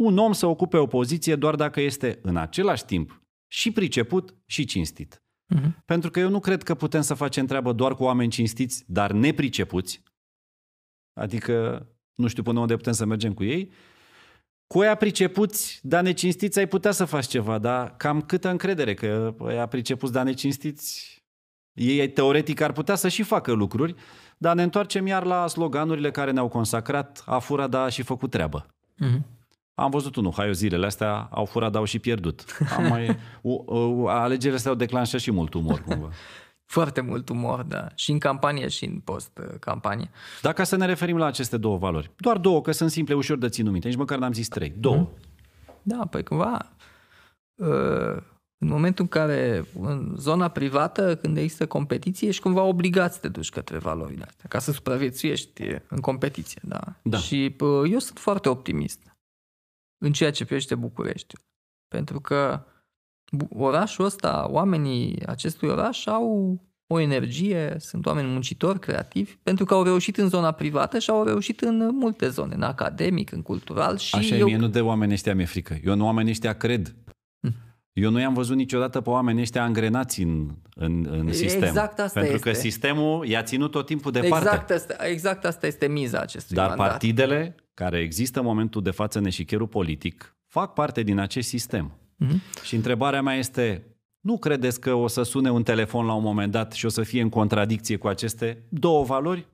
un om să ocupe o poziție doar dacă este în același timp și priceput și cinstit? Uh-huh. Pentru că eu nu cred că putem să facem treabă doar cu oameni cinstiți, dar nepricepuți. Adică nu știu până unde putem să mergem cu ei, cu ea pricepuți, dar necinstiți, ai putea să faci ceva, dar cam câtă încredere că ea pricepuți, dar necinstiți, ei teoretic ar putea să și facă lucruri, dar ne întoarcem iar la sloganurile care ne-au consacrat, a furat, da, și făcut treabă. Mm-hmm. Am văzut unul, hai, zilele astea au furat, au și pierdut. Am mai, (laughs) u, u, alegerile astea au declanșat și mult umor, cumva. Foarte mult umor, da. Și în campanie și în post-campanie. Dacă să ne referim la aceste două valori. Doar două, că sunt simple, ușor de ținut minte. Nici măcar n-am zis trei. Două. Mhm. Da, păi cumva... Uh, în momentul în care în zona privată, când există competiție, ești cumva obligat să te duci către valorile astea, ca să supraviețuiești în competiție. Da? da. Și uh, eu sunt foarte optimist în ceea ce privește București. Pentru că orașul ăsta, oamenii acestui oraș au o energie, sunt oameni muncitori, creativi, pentru că au reușit în zona privată și au reușit în multe zone, în academic, în cultural. Și Așa eu... mie nu de oameni ăștia mi-e frică. Eu în oamenii ăștia cred. Hm. Eu nu i-am văzut niciodată pe oamenii ăștia angrenați în, în, în sistem. Exact asta Pentru este. că sistemul i-a ținut tot timpul departe. Exact asta, exact asta este miza acestui Dar mandat. partidele care există în momentul de față în eșicherul politic fac parte din acest sistem. Mm-hmm. Și întrebarea mea este, nu credeți că o să sune un telefon la un moment dat și o să fie în contradicție cu aceste două valori?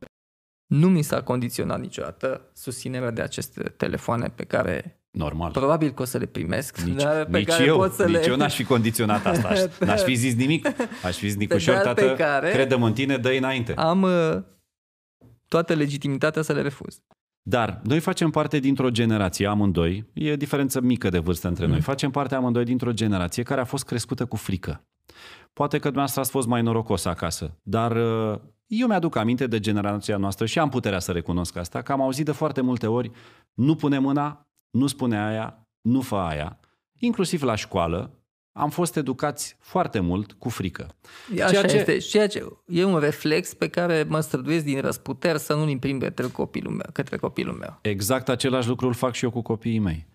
Nu mi s-a condiționat niciodată susținerea de aceste telefoane pe care Normal. Probabil că o să le primesc. Nici, dar pe nici care eu, pot să nici le... eu n-aș fi condiționat asta. Aș, (laughs) n-aș fi zis nimic. Aș fi zis, Nicușor, tată, care credem în tine, dă înainte. Am uh, toată legitimitatea să le refuz. Dar noi facem parte dintr-o generație, amândoi, e o diferență mică de vârstă între mm. noi, facem parte amândoi dintr-o generație care a fost crescută cu frică. Poate că dumneavoastră ați fost mai norocos acasă, dar uh, eu mi-aduc aminte de generația noastră și am puterea să recunosc asta, că am auzit de foarte multe ori, nu pune mâna, nu spune aia, nu fă aia. Inclusiv la școală, am fost educați foarte mult cu frică. Așa ceea ce... este. Ceea ce e un reflex pe care mă străduiesc din răsputeri să nu-l imprim către copilul meu. Către copilul meu. Exact același lucru îl fac și eu cu copiii mei.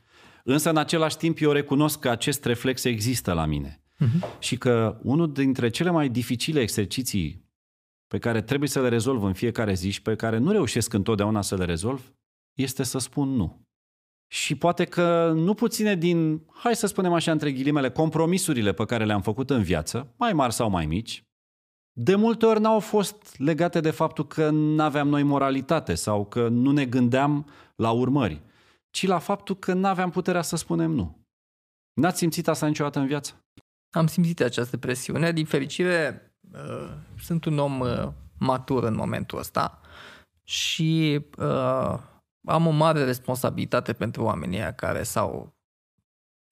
Însă, în același timp, eu recunosc că acest reflex există la mine. Uh-huh. Și că unul dintre cele mai dificile exerciții pe care trebuie să le rezolv în fiecare zi și pe care nu reușesc întotdeauna să le rezolv, este să spun nu. Și poate că nu puține din, hai să spunem așa între ghilimele, compromisurile pe care le-am făcut în viață, mai mari sau mai mici, de multe ori n-au fost legate de faptul că nu aveam noi moralitate sau că nu ne gândeam la urmări, ci la faptul că nu aveam puterea să spunem nu. N-ați simțit asta niciodată în viață? Am simțit această presiune. Din fericire, uh, sunt un om uh, matur în momentul ăsta și uh, am o mare responsabilitate pentru oamenii aia care s-au,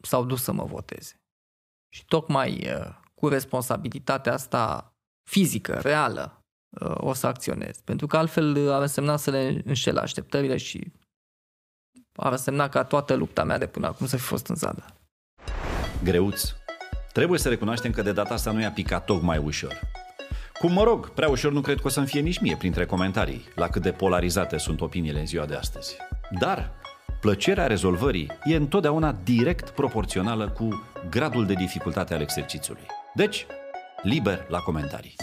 s-au dus să mă voteze. Și tocmai uh, cu responsabilitatea asta fizică, reală, uh, o să acționez. Pentru că altfel ar însemna să le înșel așteptările și ar însemna ca toată lupta mea de până acum să fi fost în zadă. Greuț. Trebuie să recunoaștem că de data asta nu i-a picat tocmai ușor. Cum mă rog, prea ușor nu cred că o să-mi fie nici mie printre comentarii la cât de polarizate sunt opiniile în ziua de astăzi. Dar plăcerea rezolvării e întotdeauna direct proporțională cu gradul de dificultate al exercițiului. Deci, liber la comentarii.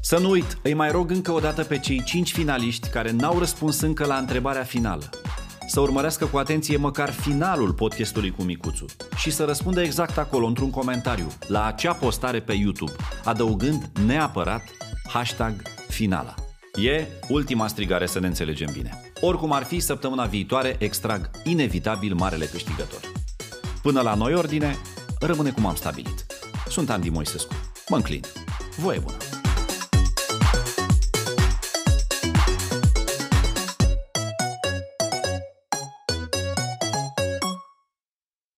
Să nu uit, îi mai rog încă o dată pe cei cinci finaliști care n-au răspuns încă la întrebarea finală să urmărească cu atenție măcar finalul podcastului cu Micuțu și să răspundă exact acolo, într-un comentariu, la acea postare pe YouTube, adăugând neapărat hashtag finala. E ultima strigare să ne înțelegem bine. Oricum ar fi, săptămâna viitoare extrag inevitabil marele câștigător. Până la noi ordine, rămâne cum am stabilit. Sunt Andy Moisescu. Mă înclin. Voie bună!